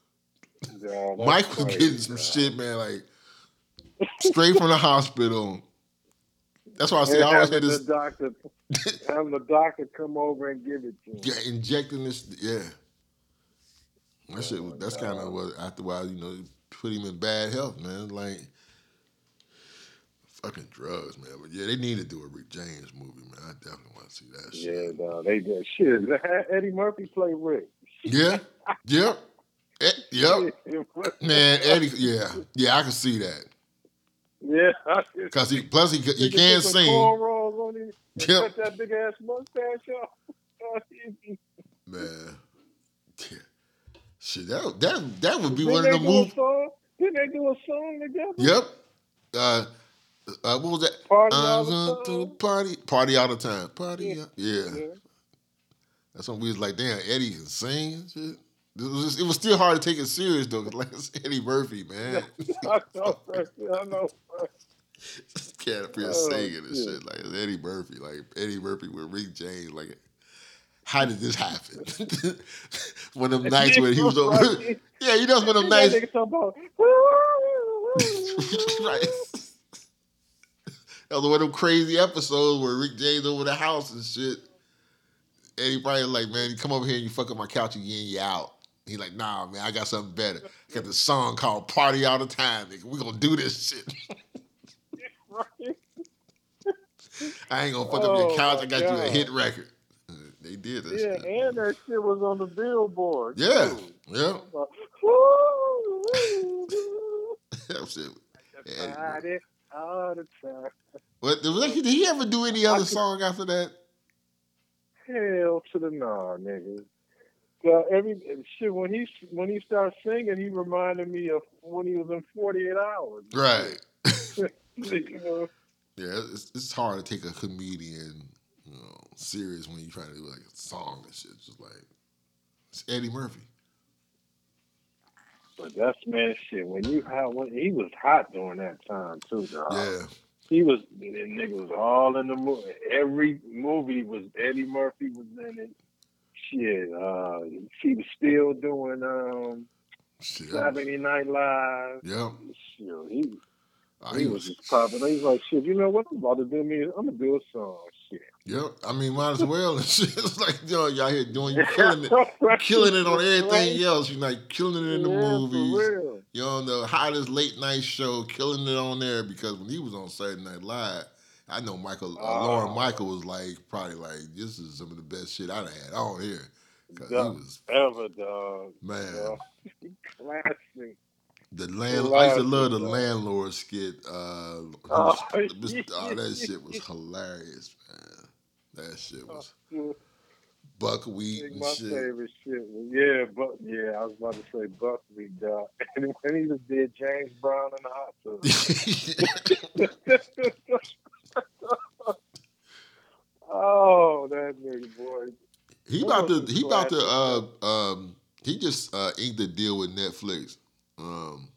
[SPEAKER 1] Mike was getting some shit, man, like straight from the hospital. That's why I say
[SPEAKER 2] And
[SPEAKER 1] I always had this
[SPEAKER 2] doctor, having the doctor come over and give it to him.
[SPEAKER 1] Yeah, injecting this. Yeah, that shit.
[SPEAKER 2] Oh,
[SPEAKER 1] that's kind of what after a while, you know, put him in bad health, man. Like fucking drugs, man. But yeah, they need to do a Rick James movie, man. I definitely want to see that
[SPEAKER 2] Yeah,
[SPEAKER 1] shit.
[SPEAKER 2] dog. They did shit. Eddie Murphy play Rick.
[SPEAKER 1] Yeah, yep, Eh, yep. Man, Eddie. Yeah, yeah, I can see that
[SPEAKER 2] Yeah.
[SPEAKER 1] because he plus he he
[SPEAKER 2] Nigga
[SPEAKER 1] can
[SPEAKER 2] put
[SPEAKER 1] sing,
[SPEAKER 2] on him.
[SPEAKER 1] Yep.
[SPEAKER 2] Cut that big ass mustache off.
[SPEAKER 1] man. Yeah. Shit, that that that would be
[SPEAKER 2] Didn't
[SPEAKER 1] one of the
[SPEAKER 2] do a
[SPEAKER 1] movies.
[SPEAKER 2] song? Didn't they do a song together?
[SPEAKER 1] Yep. Uh, uh, what was that?
[SPEAKER 2] Party all the time.
[SPEAKER 1] party, party all the time, party.
[SPEAKER 2] Yeah.
[SPEAKER 1] Yeah,
[SPEAKER 2] Yeah.
[SPEAKER 1] that's when we was like, damn, Eddie can sing. and Shit. It was, just, it was still hard to take it serious though, 'cause, like it's Eddie Murphy, man.
[SPEAKER 2] I know, I know.
[SPEAKER 1] Can't appear
[SPEAKER 2] Oh,
[SPEAKER 1] singing and
[SPEAKER 2] shit.
[SPEAKER 1] shit like it's Eddie Murphy, like Eddie Murphy with Rick James. Like, how did this happen? one of them nights when he was over.
[SPEAKER 2] Right.
[SPEAKER 1] yeah, you know, one of them nights.
[SPEAKER 2] nigga talking about.
[SPEAKER 1] right. That was one of them crazy episodes where Rick James over the house and shit. Eddie probably like, man, you come over here and you fuck up my couch again, you out. He like, nah, man, I got something better. I got this song called Party All the Time, nigga. We gonna do this shit.
[SPEAKER 2] Right.
[SPEAKER 1] I ain't gonna fuck up your
[SPEAKER 2] Oh,
[SPEAKER 1] couch. I got you a hit record. They did this
[SPEAKER 2] Yeah,
[SPEAKER 1] shit.
[SPEAKER 2] and that shit was on the billboard.
[SPEAKER 1] Yeah,
[SPEAKER 2] too.
[SPEAKER 1] yeah.
[SPEAKER 2] Woo!
[SPEAKER 1] That shit. Yeah.
[SPEAKER 2] All the time.
[SPEAKER 1] What did he ever do any other song after that?
[SPEAKER 2] Hell to the nah, nigga. So every shit when he when he started singing, he reminded me of when he was in Forty Eight Hours.
[SPEAKER 1] Right.
[SPEAKER 2] you know?
[SPEAKER 1] Yeah, it's, it's hard to take a comedian, you know, serious when you're trying to do like a song and shit. Just like it's Eddie Murphy.
[SPEAKER 2] But that's man shit. When you hot, when he was hot during that time too, dog.
[SPEAKER 1] Yeah.
[SPEAKER 2] He was nigga was all in the movie. Every movie was Eddie Murphy was in it. Shit, uh, he was still doing um
[SPEAKER 1] Shit.
[SPEAKER 2] Saturday Night Live.
[SPEAKER 1] Yep.
[SPEAKER 2] Shit, he
[SPEAKER 1] Uh,
[SPEAKER 2] he was just popping. He's like, shit, you know what? I'm about to do me. I'm gonna do a song. Shit.
[SPEAKER 1] Yep. I mean, might as well. And shit. It's like, yo, y'all here doing, you killing it. Killing it on everything else. You're like killing it in the
[SPEAKER 2] Yeah,
[SPEAKER 1] movies. You're on the hottest late night show, killing it on there because when he was on Saturday Night Live, I know Michael, uh,
[SPEAKER 2] Oh.
[SPEAKER 1] Lorne Michael was like, probably like, this is some of the best shit I've had on here. Because he was,
[SPEAKER 2] Ever, dog.
[SPEAKER 1] man.
[SPEAKER 2] Classic.
[SPEAKER 1] the land, I used to love the landlord skit. Uh,
[SPEAKER 2] Oh,
[SPEAKER 1] was- oh, that shit was hilarious, man. That shit was buckwheat and
[SPEAKER 2] my
[SPEAKER 1] shit.
[SPEAKER 2] favorite shit was yeah, but yeah, I was about to say Buckwheat dog. And when he just did James Brown in the hot tub. Oh, that nigga boy.
[SPEAKER 1] He
[SPEAKER 2] That
[SPEAKER 1] about to he about to. Uh, um, he just uh inked a deal with Netflix. Um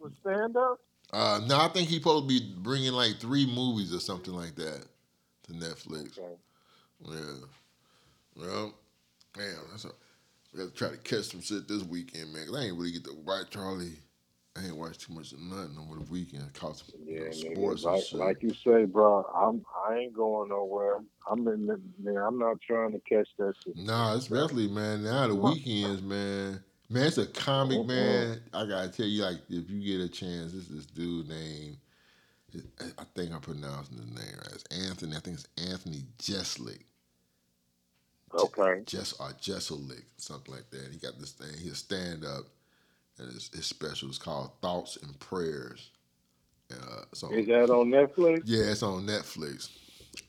[SPEAKER 2] Was stand up?
[SPEAKER 1] uh no, I think he supposed to be bringing like three movies or something like that to Netflix.
[SPEAKER 2] Okay.
[SPEAKER 1] Yeah. Well, man, that's a, we got to try to catch some shit this weekend, man. 'cause I ain't really get to watch Charlie. I ain't watched too much of nothing over the weekend. Caught some you
[SPEAKER 2] Yeah,
[SPEAKER 1] know,
[SPEAKER 2] nigga,
[SPEAKER 1] sports and
[SPEAKER 2] like,
[SPEAKER 1] shit.
[SPEAKER 2] like you say, bro, I'm I ain't going nowhere. I'm in the man, I'm not trying to catch that shit.
[SPEAKER 1] Nah, especially man. Now the weekends, man. Man, it's a comic, man. I gotta tell you, like, if you get a chance, this this dude named, I think I'm pronouncing his name right. It's Anthony. I think it's Anthony Jeslick.
[SPEAKER 2] Okay.
[SPEAKER 1] Jess or Jeslick, something like that. He got this thing. He'll stand up, and his, his special It's called Thoughts and Prayers. Uh, so
[SPEAKER 2] Is that on Netflix?
[SPEAKER 1] yeah, it's on Netflix.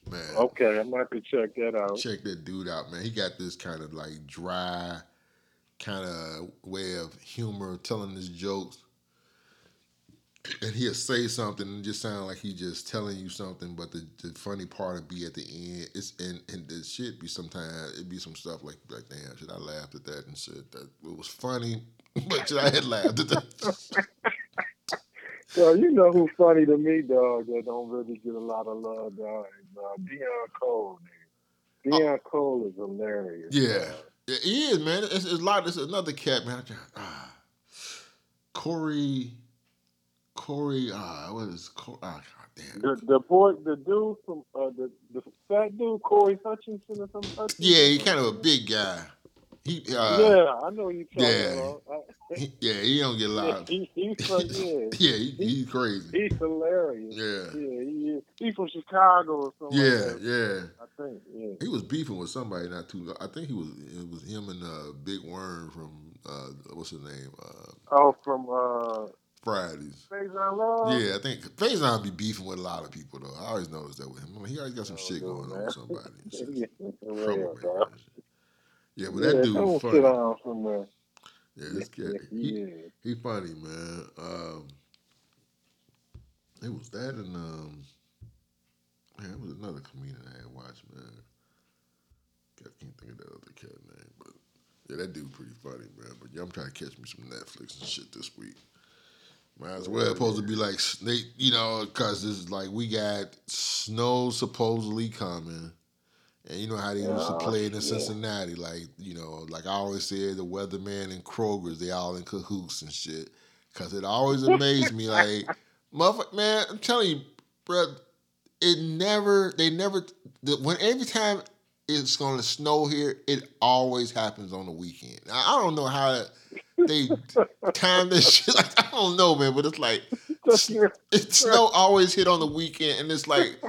[SPEAKER 1] Man,
[SPEAKER 2] Okay, I might have to check that out.
[SPEAKER 1] check that dude out, man. He got this kind of like dry, kind of way of humor, telling his jokes. And he'll say something and just sound like he just telling you something, but the, the funny part would be at the end. It's and, and the shit be sometimes it be some stuff like like damn should I laughed at that and shit. That it was funny, but I had laughed at that.
[SPEAKER 2] So you know who's funny to me, dog, that don't really get a lot of love, dog, is uh, Deon Cole, nigga. Deon Cole is hilarious.
[SPEAKER 1] Yeah.
[SPEAKER 2] dog.
[SPEAKER 1] He is, man. It's, it's a lot. It's another cat, man. Ah, Corey, Corey. Ah, what is Corey? Ah, God damn.
[SPEAKER 2] The the boy, the dude from uh, the the fat dude, Corey Hutchinson or something. Hutchinson?
[SPEAKER 1] Yeah, he kind of a big guy. He, uh,
[SPEAKER 2] yeah, I know you talking
[SPEAKER 1] yeah.
[SPEAKER 2] about. I,
[SPEAKER 1] he- yeah, he don't get loud.
[SPEAKER 2] yeah, he, he's from, yeah,
[SPEAKER 1] Yeah, he, he's crazy.
[SPEAKER 2] he's hilarious.
[SPEAKER 1] Yeah,
[SPEAKER 2] Yeah, he is. He's from Chicago or something.
[SPEAKER 1] yeah,
[SPEAKER 2] like
[SPEAKER 1] yeah.
[SPEAKER 2] I think. Yeah.
[SPEAKER 1] He was beefing with somebody not too. long. I think he was. It was him and uh, Big Worm from uh, what's his name? Uh,
[SPEAKER 2] Oh, from uh,
[SPEAKER 1] Fridays.
[SPEAKER 2] Faizon Love.
[SPEAKER 1] Yeah, I think Faizon be beefing with a lot of people though. I always noticed that with him. I mean, he always got some
[SPEAKER 2] Oh,
[SPEAKER 1] shit going on with somebody. shit.
[SPEAKER 2] Yeah, real,
[SPEAKER 1] Troublemaker
[SPEAKER 2] dog.
[SPEAKER 1] and shit. Yeah, but
[SPEAKER 2] yeah,
[SPEAKER 1] that dude
[SPEAKER 2] come
[SPEAKER 1] was
[SPEAKER 2] sit
[SPEAKER 1] funny.
[SPEAKER 2] down somewhere.
[SPEAKER 1] Yeah, this
[SPEAKER 2] Yeah,
[SPEAKER 1] cat, he,
[SPEAKER 2] yeah.
[SPEAKER 1] he funny, man. Um, it was that and um, man, it was another comedian I had watched, man. I can't think of that other cat name, but yeah, that dude pretty funny, man. But yeah, I'm trying to catch me some Netflix and shit this week. Might as well. Supposed to be like snake, you know, because this is like we got snow supposedly coming. And you know how they used to play it in. Cincinnati, like you know, like I always said, the weatherman and Kroger's, they all in cahoots and shit. Cause it always amazed me, like, motherfucker, man, I'm telling you, bro, it never, they never, the, when every time it's gonna snow here, it always happens on the weekend. I, I don't know how they time this shit. Like, I don't know, man, but it's like it snow always hit on the weekend, and it's like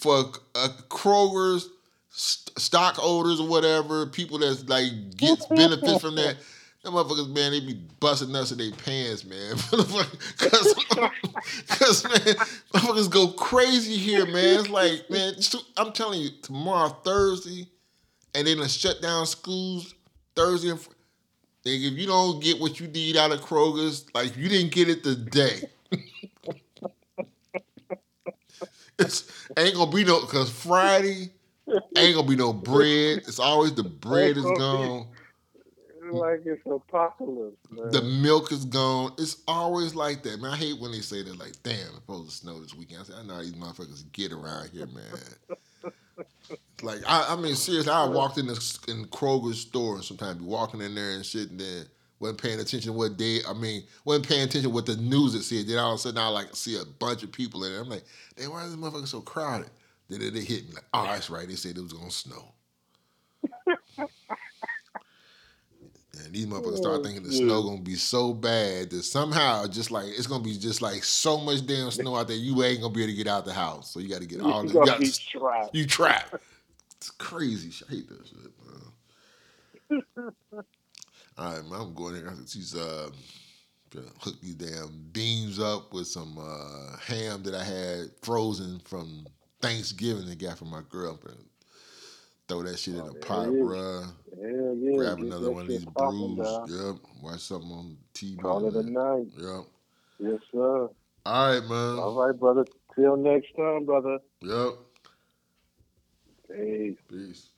[SPEAKER 1] for uh, Kroger's st- stockholders or whatever, people that's like gets benefits from that. Them motherfuckers, man, they be busting nuts in their pants, man. Cause, Cause man, motherfuckers go crazy here, man. It's like, man, I'm telling you, tomorrow Thursday, and then to shut down schools Thursday and Nigga, if you don't get what you need out of Kroger's, like you didn't get it today. it's ain't gonna be no because Friday ain't gonna be no bread. It's always the bread is gone.
[SPEAKER 2] Like it's apocalypse, man.
[SPEAKER 1] The milk is gone. It's always like that, man. I hate when they say that, like, damn, it's supposed to snow this weekend. I say, I know how these motherfuckers get around here, man. like, I, I, mean, seriously, I walked in the in Kroger's store and sometimes be walking in there and shit, and then wasn't paying attention what day. I mean, wasn't paying attention what the news it said. Then all of a sudden, I like see a bunch of people in there. I'm like, damn, why is this motherfucker so crowded? Then they hit me like, oh, that's right. They said it was gonna snow. And these motherfuckers start oh, thinking the yeah. snow gonna be so bad that somehow just like it's gonna be just like so much damn snow out there, you ain't gonna be able to get out the house. So you got to get all
[SPEAKER 2] this. You trapped.
[SPEAKER 1] You trapped. It's crazy. I hate that shit, man. all right, man. I'm going here. She's uh hook these damn beans up with some uh, ham that I had frozen from Thanksgiving and got for my girl, girlfriend. Throw that shit in oh, a pot, bruh.
[SPEAKER 2] Hell yeah.
[SPEAKER 1] Grab another one of these brews. Yep. Watch something on TV.
[SPEAKER 2] Call it a night.
[SPEAKER 1] Yep.
[SPEAKER 2] Yes, sir.
[SPEAKER 1] All right, man.
[SPEAKER 2] All right, brother. Till next time, brother.
[SPEAKER 1] Yep.
[SPEAKER 2] Peace.
[SPEAKER 1] Peace.